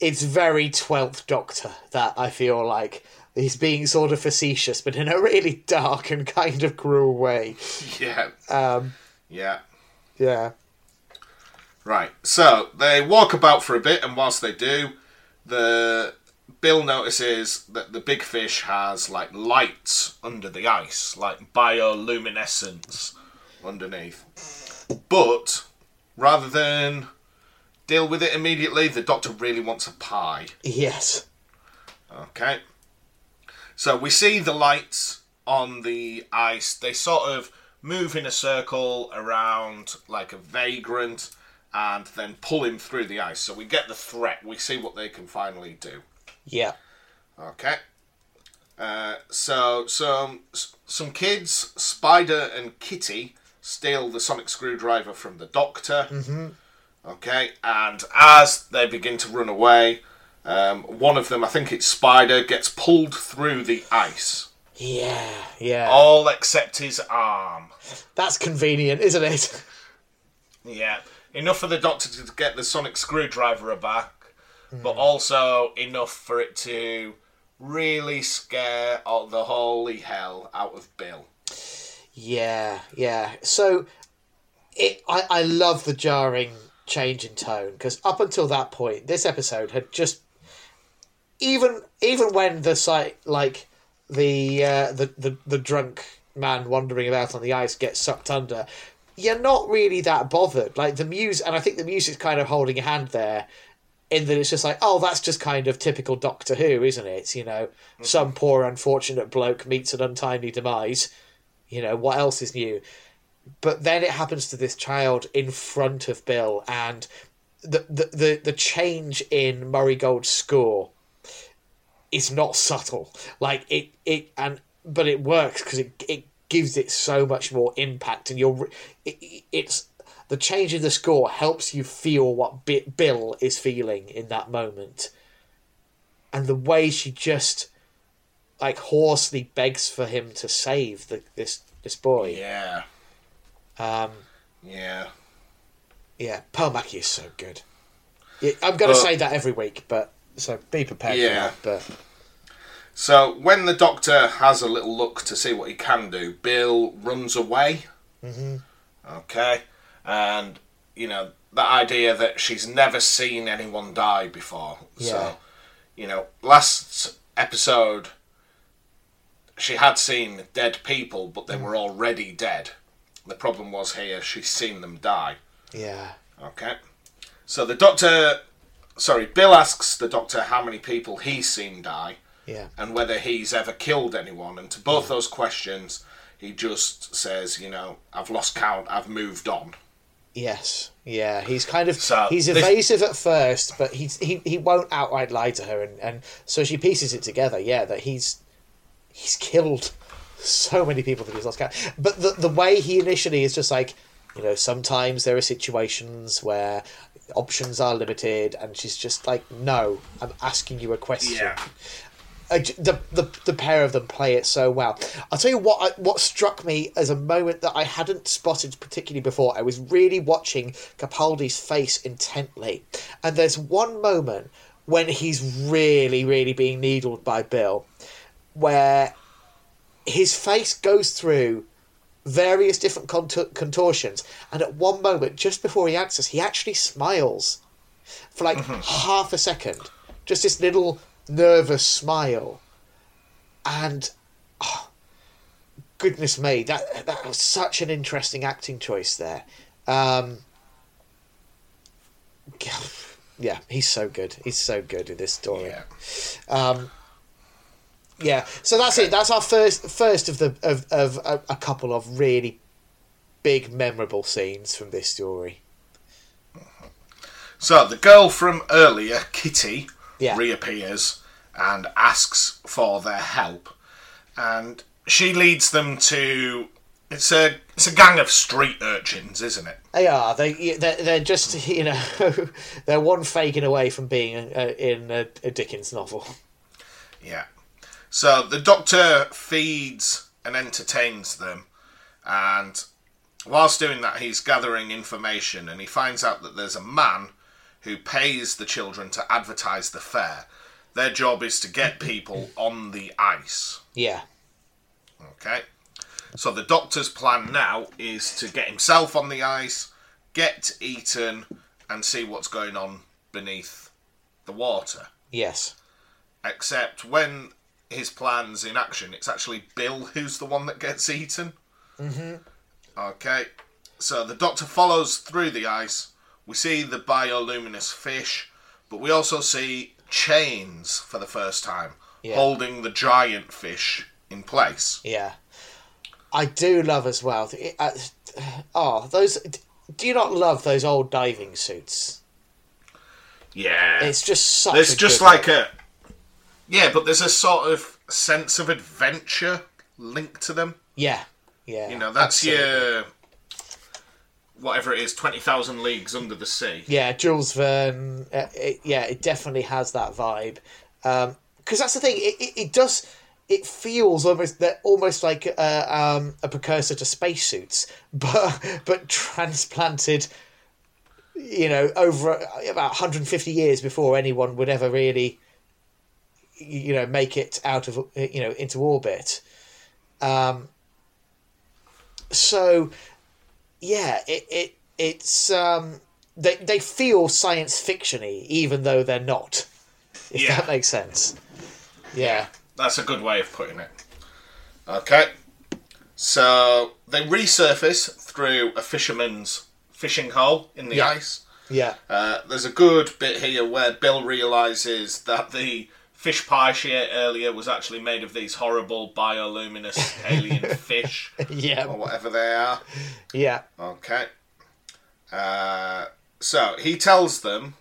it's very twelfth Doctor that I feel like he's being sort of facetious, but in a really dark and kind of cruel way. yeah. Um, Yeah. yeah, Right. So they walk about for a bit, and whilst they do, the Bill notices that the big fish has like lights under the ice, like bioluminescence underneath. But rather than deal with it immediately, the doctor really wants a pie. yes, Okay. So we see the lights on the ice. They sort of move in a circle around like a vagrant and then pull him through the ice. So we get the threat. We see what they can finally do. Yeah. Okay. Uh, so some some kids, Spider and Kitty, steal the sonic screwdriver from the Doctor. Mm-hmm. Okay, and as they begin to run away, um, one of them, I think it's Spider, gets pulled through the ice. Yeah. Yeah. All except his arm. That's convenient, isn't it? *laughs* Yeah, enough for the Doctor to get the sonic screwdriver back, but also enough for it to really scare the holy hell out of Bill. Yeah, yeah. So, it I, I love the jarring change in tone because up until that point, this episode had just even even when the site like the uh, the, the the drunk man wandering about on the ice gets sucked under. You're not really that bothered. Like the music, and I think the music's kind of holding a hand there in that it's just like, oh, that's just kind of typical Doctor Who, isn't it? You know, some poor unfortunate bloke meets an untimely demise. You know, what else is new? But then it happens to this child in front of Bill, and the the the, the change in Murray Gold's score is not subtle. Like it it and but it works because it it gives it so much more impact, and you're it, it's the change in the score helps you feel what Bi- Bill is feeling in that moment, and the way she just like hoarsely begs for him to save the, this this boy. Yeah, Um, yeah. yeah, Pearl Mackie is so good. Yeah, I'm going to say that every week, but so be prepared Yeah. for that. But So when the Doctor has a little look to see what he can do, Bill runs away. Mm-hmm. Okay, and you know that idea that she's never seen anyone die before. Yeah. So you know, last episode she had seen dead people, but they were already dead. The problem was here she's seen them die. yeah, Okay. So the Doctor, sorry, Bill asks the Doctor how many people he's seen die yeah, and whether he's ever killed anyone. And to both those questions, he just says, you know, I've lost count, I've moved on. yes, yeah. He's kind of So, he's this- evasive at first, but he's he he won't outright lie to her, and and so she pieces it together. Yeah, that he's he's killed so many people that he's lost count. But the the way he initially is just like, you know, sometimes there are situations where options are limited, and she's just like, no, I'm asking you a question. I j- the, the the pair of them play it so well. I'll tell you what I, what struck me as a moment that I hadn't spotted particularly before. I was really watching Capaldi's face intently, and there's one moment when he's really really being needled by Bill, where his face goes through various different contor- contortions, and at one moment just before he answers, he actually smiles for like half a second, just this little nervous smile, and oh, goodness me, that that was such an interesting acting choice there. Um, *laughs* yeah, he's so good. He's so good in this story. Yeah. Um, yeah, so that's it. That's our first first of the of, of a, a couple of really big memorable scenes from this story. So the girl from earlier, Kitty, Yeah. reappears and asks for their help, and she leads them to. It's a it's a gang of street urchins, isn't it? They are. They they're, they're just you know *laughs* they're one faking away from being uh, in a, a Dickens novel. Yeah. So the Doctor feeds and entertains them, and whilst doing that, he's gathering information, and he finds out that there's a man who pays the children to advertise the fair. Their job is to get people *clears throat* on the ice. Yeah, Okay. So the Doctor's plan now is to get himself on the ice, get eaten, and see what's going on beneath the water. yes, Except when his plan's in action, it's actually Bill who's the one that gets eaten. Mm-hmm. Okay. So the Doctor follows through the ice. We see the bioluminescent fish, but we also see chains for the first time Yeah. holding the giant fish in place. Yeah, I do love as well. the- uh, oh, those. Do you not love those old diving suits? Yeah. It's just such. a just like look. a yeah, but there's a sort of sense of adventure linked to them. yeah, yeah. You know, that's absolutely. your whatever it is, twenty thousand leagues under the sea. Yeah, Jules Verne. Uh, it, yeah, it definitely has that vibe. Because that's the thing. It, it, it does. It feels almost that almost like uh, um, a precursor to spacesuits, *laughs* but but transplanted. You know, over about 150 years before anyone would ever really, you know, make it out of you know into orbit. Um, so yeah, it, it it's um they they feel science fictiony even though they're not. If Yeah. that makes sense. Yeah. That's a good way of putting it. Okay. So they resurface through a fisherman's fishing hole in the Yeah. ice. Yeah. Uh, there's a good bit here where Bill realizes that the fish pie she ate earlier was actually made of these horrible bioluminescent *laughs* alien fish Yeah. or whatever they are. Yeah. Okay. Uh, so he tells them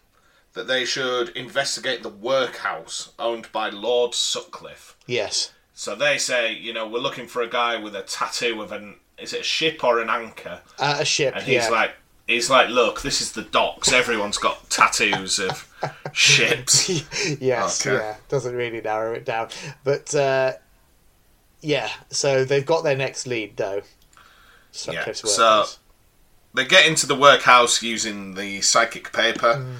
that they should investigate the workhouse owned by Lord Sutcliffe. Yes. So they say, you know, we're looking for a guy with a tattoo of an is it a ship or an anchor? Uh, a ship. And he's yeah. like he's like, look, this is the docks. Everyone's got tattoos of ships. *laughs* yes. Okay. Yeah. Doesn't really narrow it down, but uh, yeah. So they've got their next lead though. Yeah, so- They get into the workhouse using the psychic paper, Mm.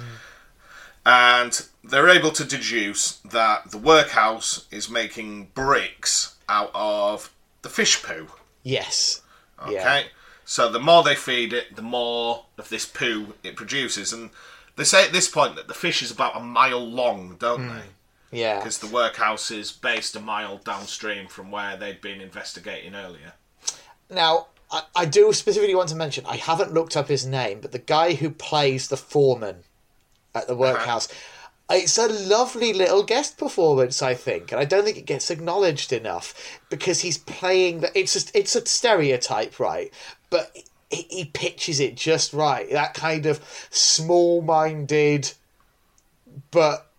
and they're able to deduce that the workhouse is making bricks out of the fish poo. yes. Okay. Yeah. So the more they feed it, the more of this poo it produces. And they say at this point that the fish is about a mile long, don't Mm. they? Yeah. Because the workhouse is based a mile downstream from where they'd been investigating earlier. Now, I, I do specifically want to mention I haven't looked up his name, but the guy who plays the foreman at the workhouse. It's a lovely little guest performance, I think, and I don't think it gets acknowledged enough because he's playing the. It's just it's a stereotype, right? But he, he pitches it just right. That kind of small-minded, but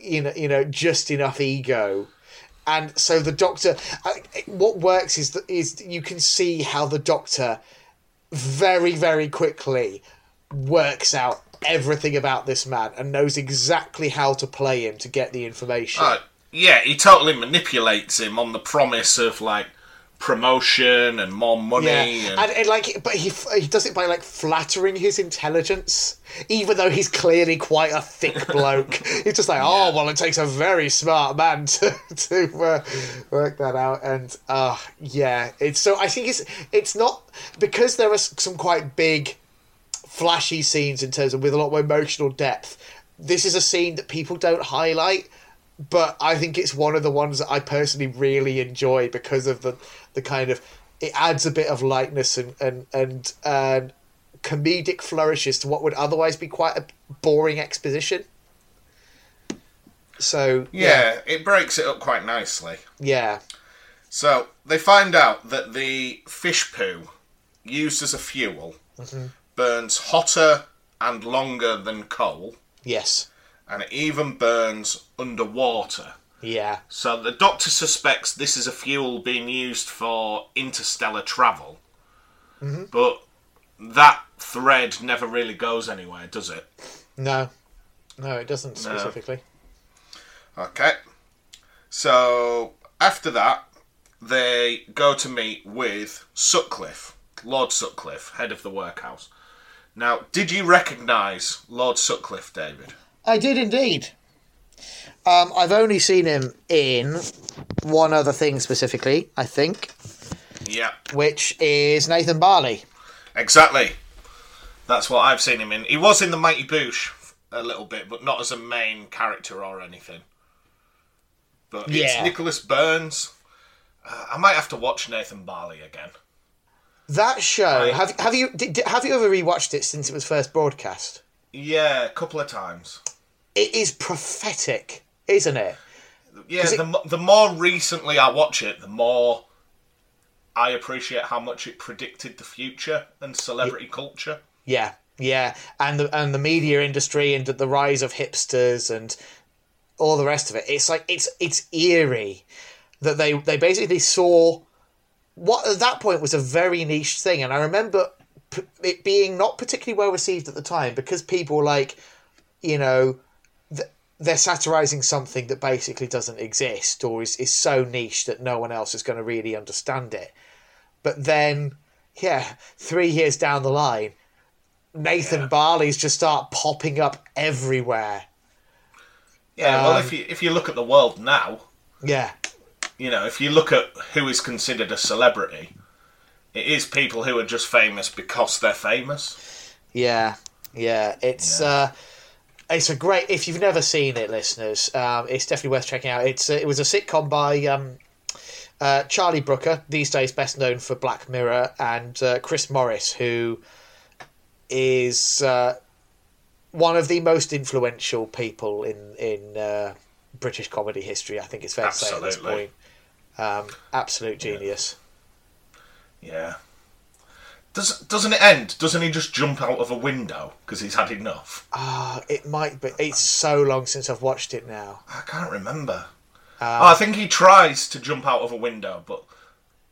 you know, you know, just enough ego and so the doctor what works is that is you can see how the doctor very very quickly works out everything about this man and knows exactly how to play him to get the information Uh, yeah, he totally manipulates him on the promise of like promotion and more money. yeah. and, and, and like but he he does it by like flattering his intelligence even though he's clearly quite a thick *laughs* bloke. He's just like oh well it takes a very smart man *laughs* to to uh, work that out. And uh yeah it's so i think it's it's not because there are some quite big flashy scenes in terms of with a lot more emotional depth this is a scene that people don't highlight but I think it's one of the ones that I personally really enjoy because of the the kind of it adds a bit of lightness and and and uh, comedic flourishes to what would otherwise be quite a boring exposition. So yeah, it breaks it up quite nicely. yeah, So they find out that the fish poo used as a fuel Mm-hmm. burns hotter and longer than coal, yes, and it even burns underwater. Yeah, So the doctor suspects this is a fuel being used for interstellar travel. Mm-hmm. But that thread never really goes anywhere, does it? no, no, it doesn't specifically. Okay. So after that, they go to meet with Sutcliffe, Lord Sutcliffe, head of the workhouse. Now, did you recognise Lord Sutcliffe, David? I did indeed. Um, I've only seen him in one other thing specifically, I think, Yeah, which is Nathan Barley. exactly. That's what I've seen him in. He was in the Mighty Boosh a little bit, but not as a main character or anything. But it's Yeah. Nicholas Burns. Uh, I might have to watch Nathan Barley again. That show Right. have have you did- have you ever rewatched it since it was first broadcast? Yeah, a couple of times. It is prophetic, isn't it? Yeah, it- the, the more recently I watch it, the more I appreciate how much it predicted the future and celebrity culture. Yeah, yeah, and the and the media industry and the rise of hipsters and all the rest of it. It's like it's it's eerie that they they basically saw what at that point was a very niche thing, and I remember p- it being not particularly well received at the time because people were like, you know, they're satirizing something that basically doesn't exist or is, is so niche that no one else is going to really understand it. But then, yeah, three years down the line, Nathan Barley's just start popping up everywhere. Yeah, well, Um, if you if you look at the world now, Yeah, you know, if you look at who is considered a celebrity, it is people who are just famous because they're famous. yeah, yeah. It's Yeah. uh, it's a great. If you've never seen it, listeners, um, it's definitely worth checking out. It's uh, it was a sitcom by um, uh, Charlie Brooker, these days best known for Black Mirror, and uh, Chris Morris, who is uh, one of the most influential people in in uh, British comedy history. I think it's fair to say at this point. Um, absolute genius. Yeah. Does doesn't it end? Doesn't he just jump out of a window because he's had enough? Ah, it might be. It's so long since I've watched it now. I can't remember. Uh, oh, I think he tries to jump out of a window, but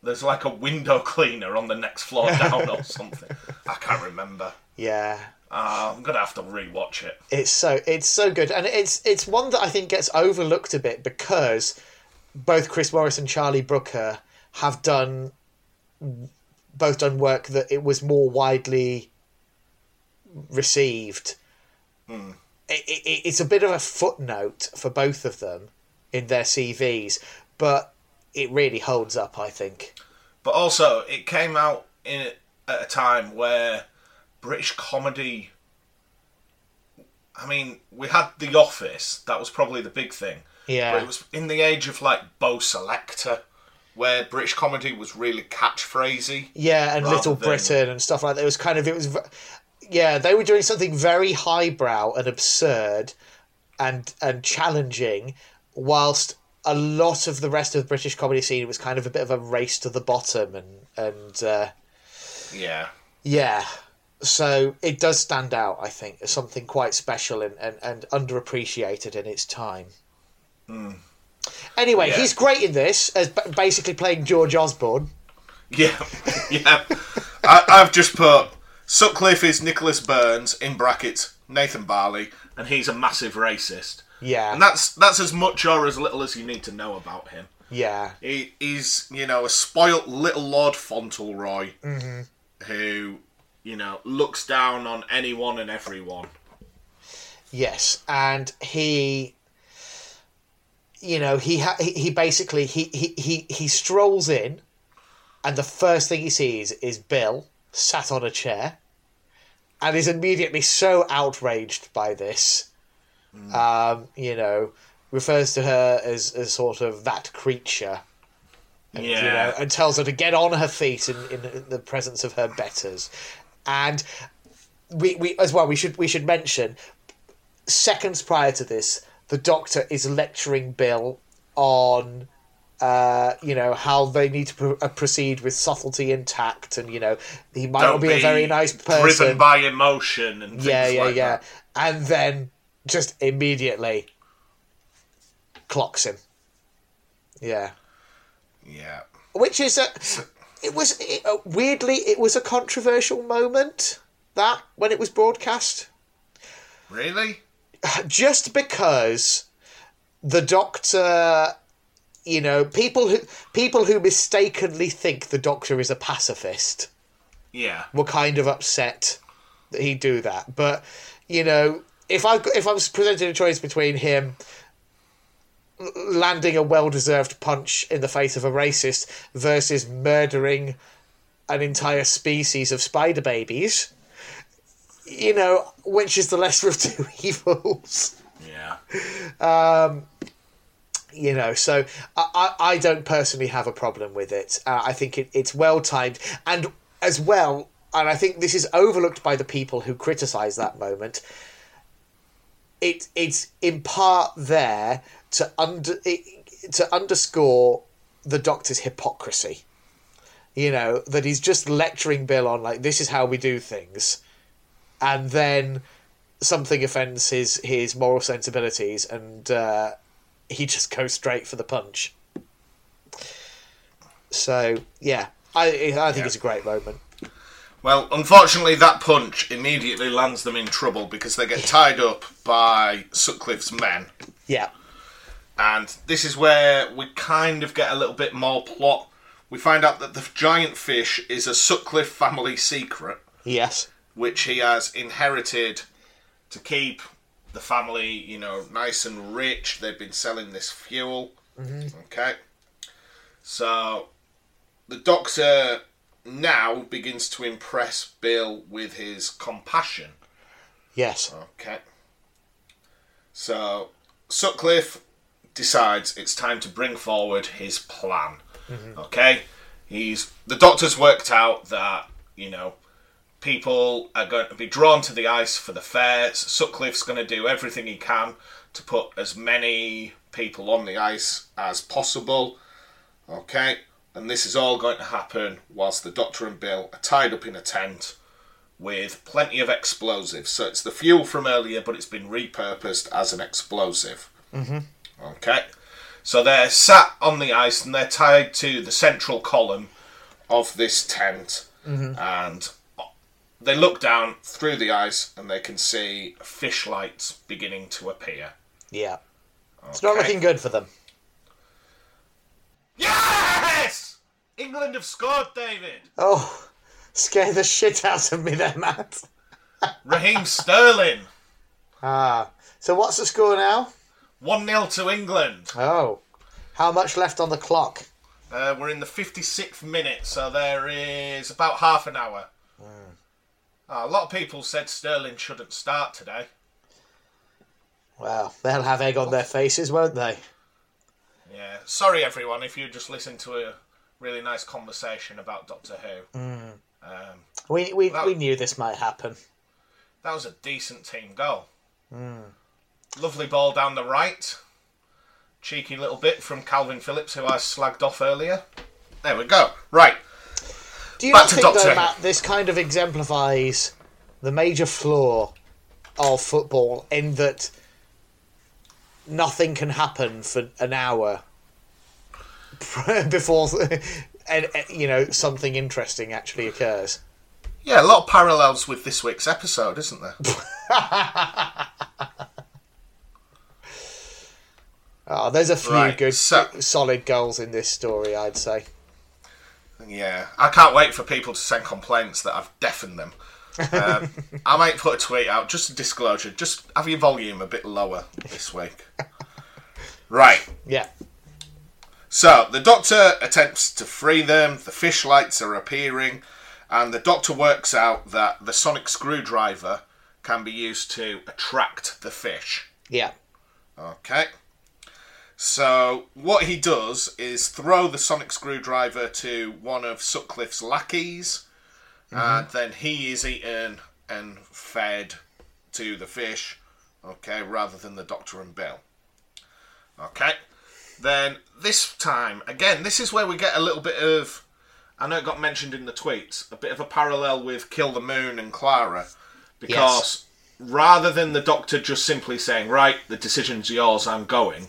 there's like a window cleaner on the next floor *laughs* down or something. I can't remember. Yeah, Uh, I'm gonna have to rewatch it. it's so it's so good, and it's it's one that I think gets overlooked a bit because both Chris Morris and Charlie Brooker have done both done work that it was more widely received. Hmm. It, it, it's a bit of a footnote for both of them in their CVs, but it really holds up. I think. But also, it came out in at a time where British comedy. I mean, we had The Office. That was probably the big thing. Yeah. But it was in the age of like Bo' Selecta, where British comedy was really catchphrasy. Yeah, and Little than- Britain and stuff like that. It was kind of it was, yeah, they were doing something very highbrow and absurd, and and challenging, whilst a lot of the rest of the British comedy scene was kind of a bit of a race to the bottom and and uh, Yeah. yeah. So it does stand out, I think, as something quite special and, and, and underappreciated in its time. Anyway. Yeah. he's great in this as basically playing George Osborne. Yeah, *laughs* yeah. I, I've just put Sutcliffe is Nicholas Burns in brackets Nathan Barley, and he's a massive racist. Yeah, And that's that's as much or as little as you need to know about him. yeah. He, he's you know a spoilt little Lord Fauntleroy mm-hmm. who you know looks down on anyone and everyone. Yes, and he, you know, he ha- he basically he, he he he strolls in, and the first thing he sees is Bill sat on a chair, and is immediately so outraged by this. Um, you know, refers to her as as sort of that creature. And, you Yeah. know, and tells her to get on her feet in, in the presence of her betters, and we, we as well we should we should mention seconds prior to this, the Doctor is lecturing Bill on, uh, you know, how they need to pr- uh, proceed with subtlety and tact, and you know, he might not Don't be, a very nice person. driven by emotion and things yeah, yeah, like yeah, that. and then just immediately clocks him. Yeah, Yeah. which is a. It was it, uh, weirdly it was a controversial moment that when it was broadcast. Really? Just because the doctor you know people who people who mistakenly think the doctor is a pacifist Yeah. were kind of upset that he'd do that but you know if i if i was presented a choice between him landing a well-deserved punch in the face of a racist versus murdering an entire species of spider babies you know which is the lesser of two *laughs* evils Yeah. Um, you know so I, I I don't personally have a problem with it uh, i think it, it's well timed and as well and i think this is overlooked by the people who criticize that moment it it's in part there to under it, to underscore the Doctor's hypocrisy. You know that he's just lecturing Bill on like this is how we do things, and then something offends his his moral sensibilities, and uh, he just *laughs* goes straight for the punch. So yeah, I I think Yeah. it's a great moment. Well, unfortunately, that punch immediately lands them in trouble because they get tied up by Sutcliffe's men. Yeah, And this is where we kind of get a little bit more plot. We find out that the giant fish is a Sutcliffe family secret, yes, which he has inherited to keep the family, you know, nice and rich. They've been selling this fuel. Mm-hmm. Okay. So the doctor now begins to impress Bill with his compassion. yes, Okay. So Sutcliffe decides it's time to bring forward his plan. Mm-hmm. Okay? He's the doctor's worked out that, you know, people are going to be drawn to the ice for the fairs. Sutcliffe's going to do everything he can to put as many people on the ice as possible. Okay? And this is all going to happen whilst the doctor and Bill are tied up in a tent with plenty of explosives. So it's the fuel from earlier, but it's been repurposed as an explosive. Mm-hmm. Okay. So they're sat on the ice and they're tied to the central column of this tent. And they look down through the ice and they can see fish lights beginning to appear. yeah. It's not looking good for them. Yes! England have scored, David! Oh, scare the shit out of me there, Matt. Raheem Sterling! *laughs* Ah, so what's the score now? 1 0 to England. Oh, how much left on the clock? Uh, we're in the 56th minute, so there is about half an hour. Ah, a lot of people said Sterling shouldn't start today. Well, they'll have egg on their faces, won't they? Yeah, sorry everyone if you just listened to a really nice conversation about Doctor Who. Um, We we, Well- we knew this might happen. that was a decent team goal. Lovely ball down the right. Cheeky little bit from Kalvin Phillips, who I slagged off earlier. There we go. Right. Do you Back not to think, Doctor though, Who. Matt, this kind of exemplifies the major flaw of football in that nothing can happen for an hour *laughs* before *laughs* and uh, you know something interesting actually occurs. Yeah, a lot of parallels with this week's episode, isn't there? Oh, *laughs* there's a few Right, good, so- solid goals in this story, I'd say. Yeah, I can't wait for people to send complaints that I've deafened them. Um, *laughs* I might put a tweet out, just a disclosure, just have your volume a bit lower this week. Right, Yeah, so the Doctor attempts to free them, the fish lights are appearing, and the Doctor works out that the sonic screwdriver can be used to attract the fish. yeah, Okay. So what he does is throw the sonic screwdriver to one of Sutcliffe's lackeys, mm-hmm. and then he is eaten and fed to the fish. Okay, rather than the Doctor and Bill. Okay. Then this time again, this is where we get a little bit of. I know it got mentioned in the tweets. A bit of a parallel with Kill the Moon and Clara, because rather than the Doctor just simply saying, "Right, the decision's yours. I'm going,"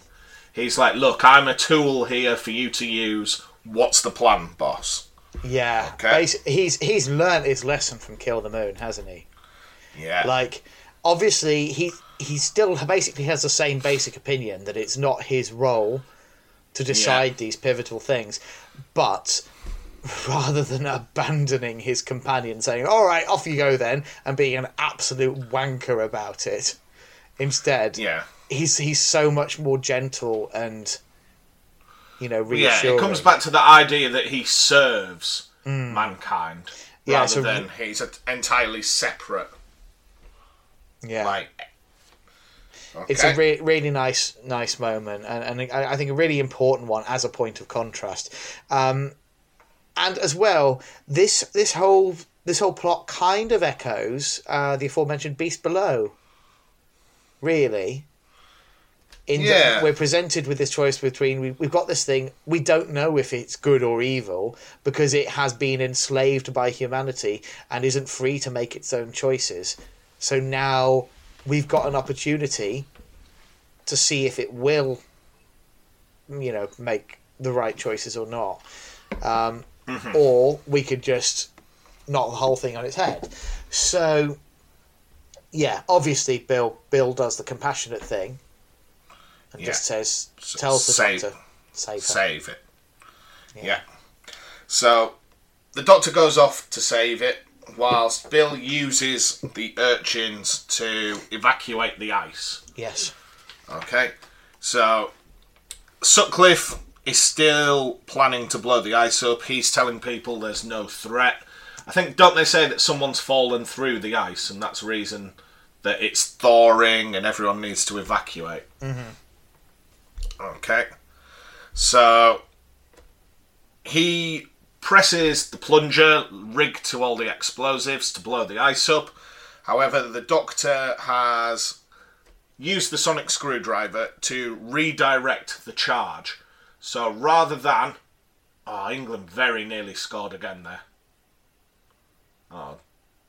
he's like, "Look, I'm a tool here for you to use. What's the plan, boss?" yeah. Okay. Basi- he's he's learnt his lesson from Kill the Moon, hasn't he? Yeah. Like, obviously, he he still basically has the same basic opinion that it's not his role to decide these pivotal things, but *laughs* rather than abandoning his companion, saying "All right, off you go then," and being an absolute wanker about it, instead, yeah. He's he's so much more gentle and you know Yeah, it comes back to the idea that he serves mankind Yeah, rather so- than he's a, entirely separate. Yeah, Like, it's a re- really nice nice moment and, and I I think a really important one as a point of contrast. Um, and as well this this whole this whole plot kind of echoes uh, the aforementioned Beast Below. Really. In Yeah. that we're presented with this choice between we, we've got this thing we don't know if it's good or evil because it has been enslaved by humanity and isn't free to make its own choices. So now we've got an opportunity to see if it will, you know, make the right choices or not. Um, Or we could just knock the whole thing on its head. So, yeah, obviously, Bill Bill does the compassionate thing and Yeah. just says, tells the save- doctor, save. Save it. Yeah. So the doctor goes off to save it, whilst Bill uses the urchins to evacuate the ice. Yes. Okay, so Sutcliffe is still planning to blow the ice up. He's telling people there's no threat. I think, don't they say that someone's fallen through the ice, and that's the reason that it's thawing and everyone needs to evacuate? Mm-hmm. Okay, so he presses the plunger rigged to all the explosives to blow the ice up. However, the doctor has used the sonic screwdriver to redirect the charge. So rather than. Oh, England very nearly scored again there. Oh,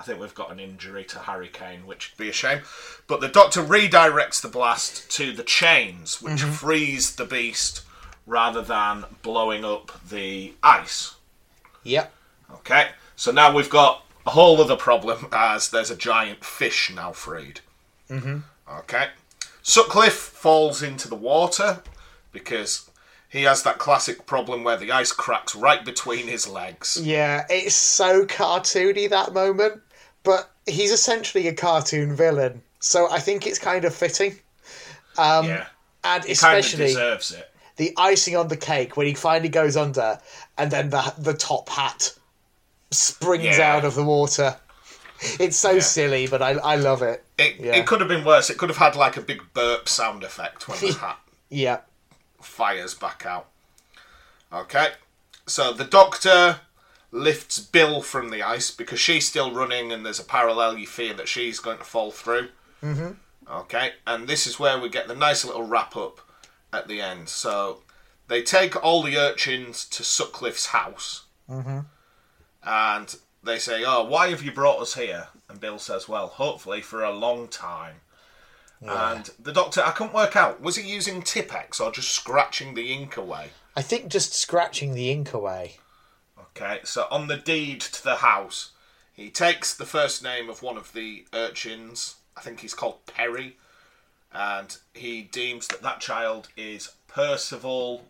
I think we've got an injury to Harry Kane, which would be a shame. But the Doctor redirects the blast to the chains, which freeze the beast rather than blowing up the ice. Yep. Okay, so now we've got a whole other problem *laughs* as there's a giant fish now freed. Mm-hmm. Okay, Sutcliffe falls into the water because he has that classic problem where the ice cracks right between his legs. Yeah, it's so cartoony that moment, but he's essentially a cartoon villain, so I think it's kind of fitting. Um, yeah, And he kind of especially deserves it. the icing on the cake when he finally goes under, and then the the top hat springs Yeah. out of the water. It's so silly, but I I love it. It, Yeah. it could have been worse. It could have had like a big burp sound effect when the *laughs* hat Yeah, fires back out. Okay, so the doctor lifts Bill from the ice because she's still running and there's a parallel you fear that she's going to fall through. Mm-hmm. Okay, and this is where we get the nice little wrap up at the end. So they take all the urchins to Sutcliffe's house. Mm-hmm. And they say, Oh, why have you brought us here? And Bill says, Well, hopefully for a long time. And the doctor, I couldn't work out, was he using Tipp-Ex or just scratching the ink away? I think just scratching the ink away. Okay, so on the deed to the house, he takes the first name of one of the urchins. I think he's called Perry, and he deems that that child is Percival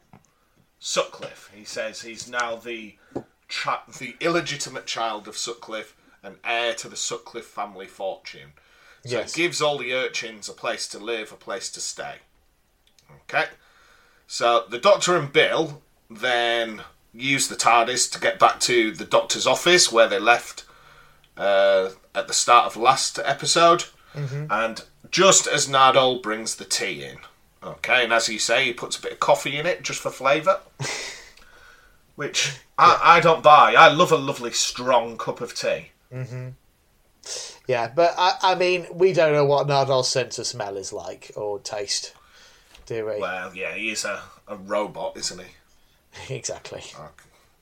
Sutcliffe. He says he's now the the illegitimate child of Sutcliffe and heir to the Sutcliffe family fortune. So Yes. it gives all the urchins a place to live, a place to stay. Okay. So the Doctor and Bill then use the TARDIS to get back to the Doctor's office where they left uh, at the start of last episode. And just as Nardole brings the tea in, okay, and as you say, he puts a bit of coffee in it just for flavour, *laughs* which I, I don't buy. I love a lovely strong cup of tea. Yeah, but I, I mean, we don't know what Nardole's sense of smell is like or taste, do we? Well, yeah, he is a, a robot, isn't he? *laughs* exactly.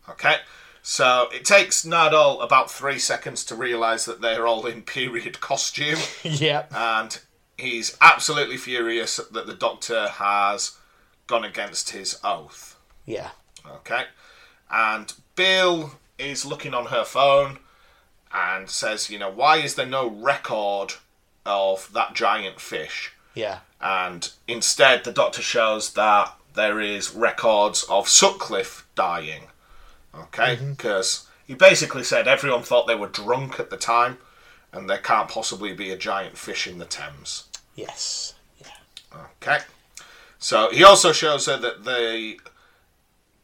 Okay, so it takes Nardole about three seconds to realise that they're all in period costume. *laughs* yep. and he's absolutely furious that the doctor has gone against his oath. Yeah. Okay, and Bill is looking on her phone and says, "You know, why is there no record of that giant fish?" Yeah. And instead, the doctor shows that there is records of Sutcliffe dying. Okay, mm-hmm. because he basically said everyone thought they were drunk at the time, and there can't possibly be a giant fish in the Thames. Yes. Yeah. Okay. So he also shows her that the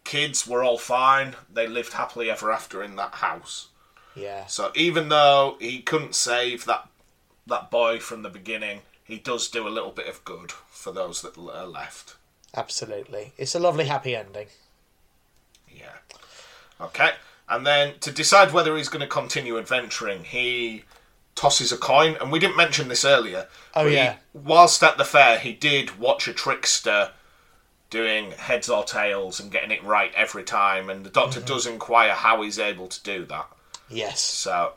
kids were all fine. They lived happily ever after in that house. Yeah. So even though he couldn't save that that boy from the beginning, he does do a little bit of good for those that are left. Absolutely. It's a lovely happy ending. Yeah. Okay. And then to decide whether he's going to continue adventuring, he tosses a coin, and we didn't mention this earlier. Oh, but he- yeah. whilst at the fair, he did watch a trickster doing heads or tails and getting it right every time, and the Doctor Mm-hmm. does inquire how he's able to do that. Yes. So,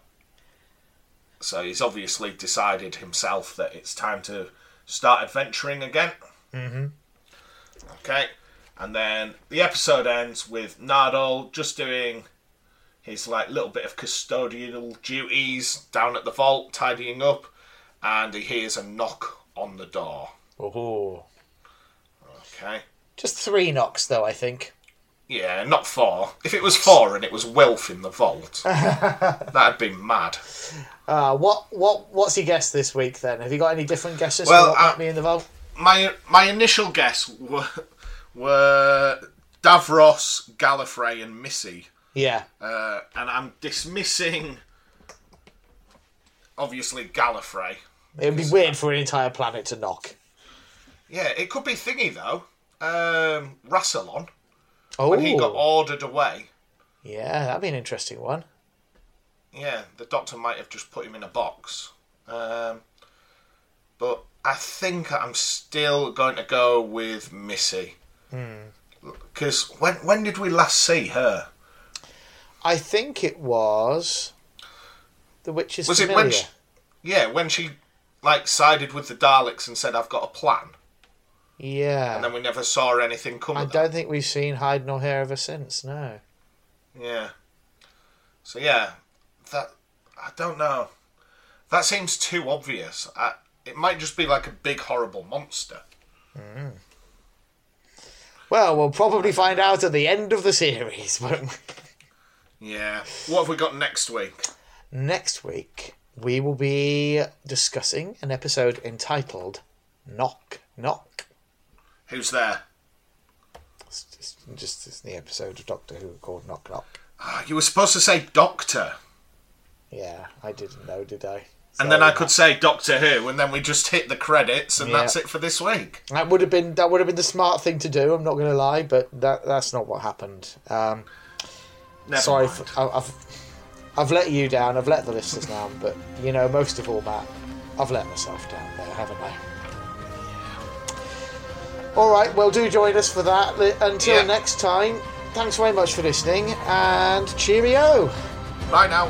so he's obviously decided himself that it's time to start adventuring again. Mm-hmm. Okay, and then the episode ends with Nardole just doing his like little bit of custodial duties down at the vault, tidying up, and he hears a knock on the door. Oh. Okay. Just three knocks, though, I think. Yeah, not four. If it was four and it was Wilf in the vault, *laughs* that'd be mad. Uh, what what what's your guess this week then? Have you got any different guesses Well, for what I- might be in the vault? My my initial guess were, were Davros, Gallifrey, and Missy, Yeah. uh, and I'm dismissing obviously Gallifrey. It would be weird for an entire planet to knock. Yeah, it could be Thingy though. Um, Rassilon Oh, when he got ordered away. yeah, that'd be an interesting one. Yeah, the Doctor might have just put him in a box. Um, but I think I'm still going to go with Missy. Because when when did we last see her? I think it was the witch's Was it when? She, yeah, when she like sided with the Daleks and said, "I've got a plan," Yeah, and then we never saw anything come. I don't think we've seen hide nor hair ever since. No. Yeah. So yeah, that I don't know. That seems too obvious. I, it might just be like a big horrible monster. Well, we'll probably find out at the end of the series. *laughs* won't? Yeah. What have we got next week? Next week, we will be discussing an episode entitled "Knock Knock." Who's there? It's just, just it's the episode of Doctor Who called "Knock Knock." Ah, you were supposed to say Doctor, Yeah, I didn't know, did I? And then I could say Doctor Who, and then we just hit the credits, and Yeah. that's it for this week. That would have been that would have been the smart thing to do. I'm not going to lie, but that that's not what happened. Um, Never sorry, mind. f- I- I've I've let you down. I've let the listeners down, but you know, most of all, Matt, I've let myself down there, haven't I? All right, well, do join us for that. Until Yeah. next time, thanks very much for listening, and cheerio. Bye now.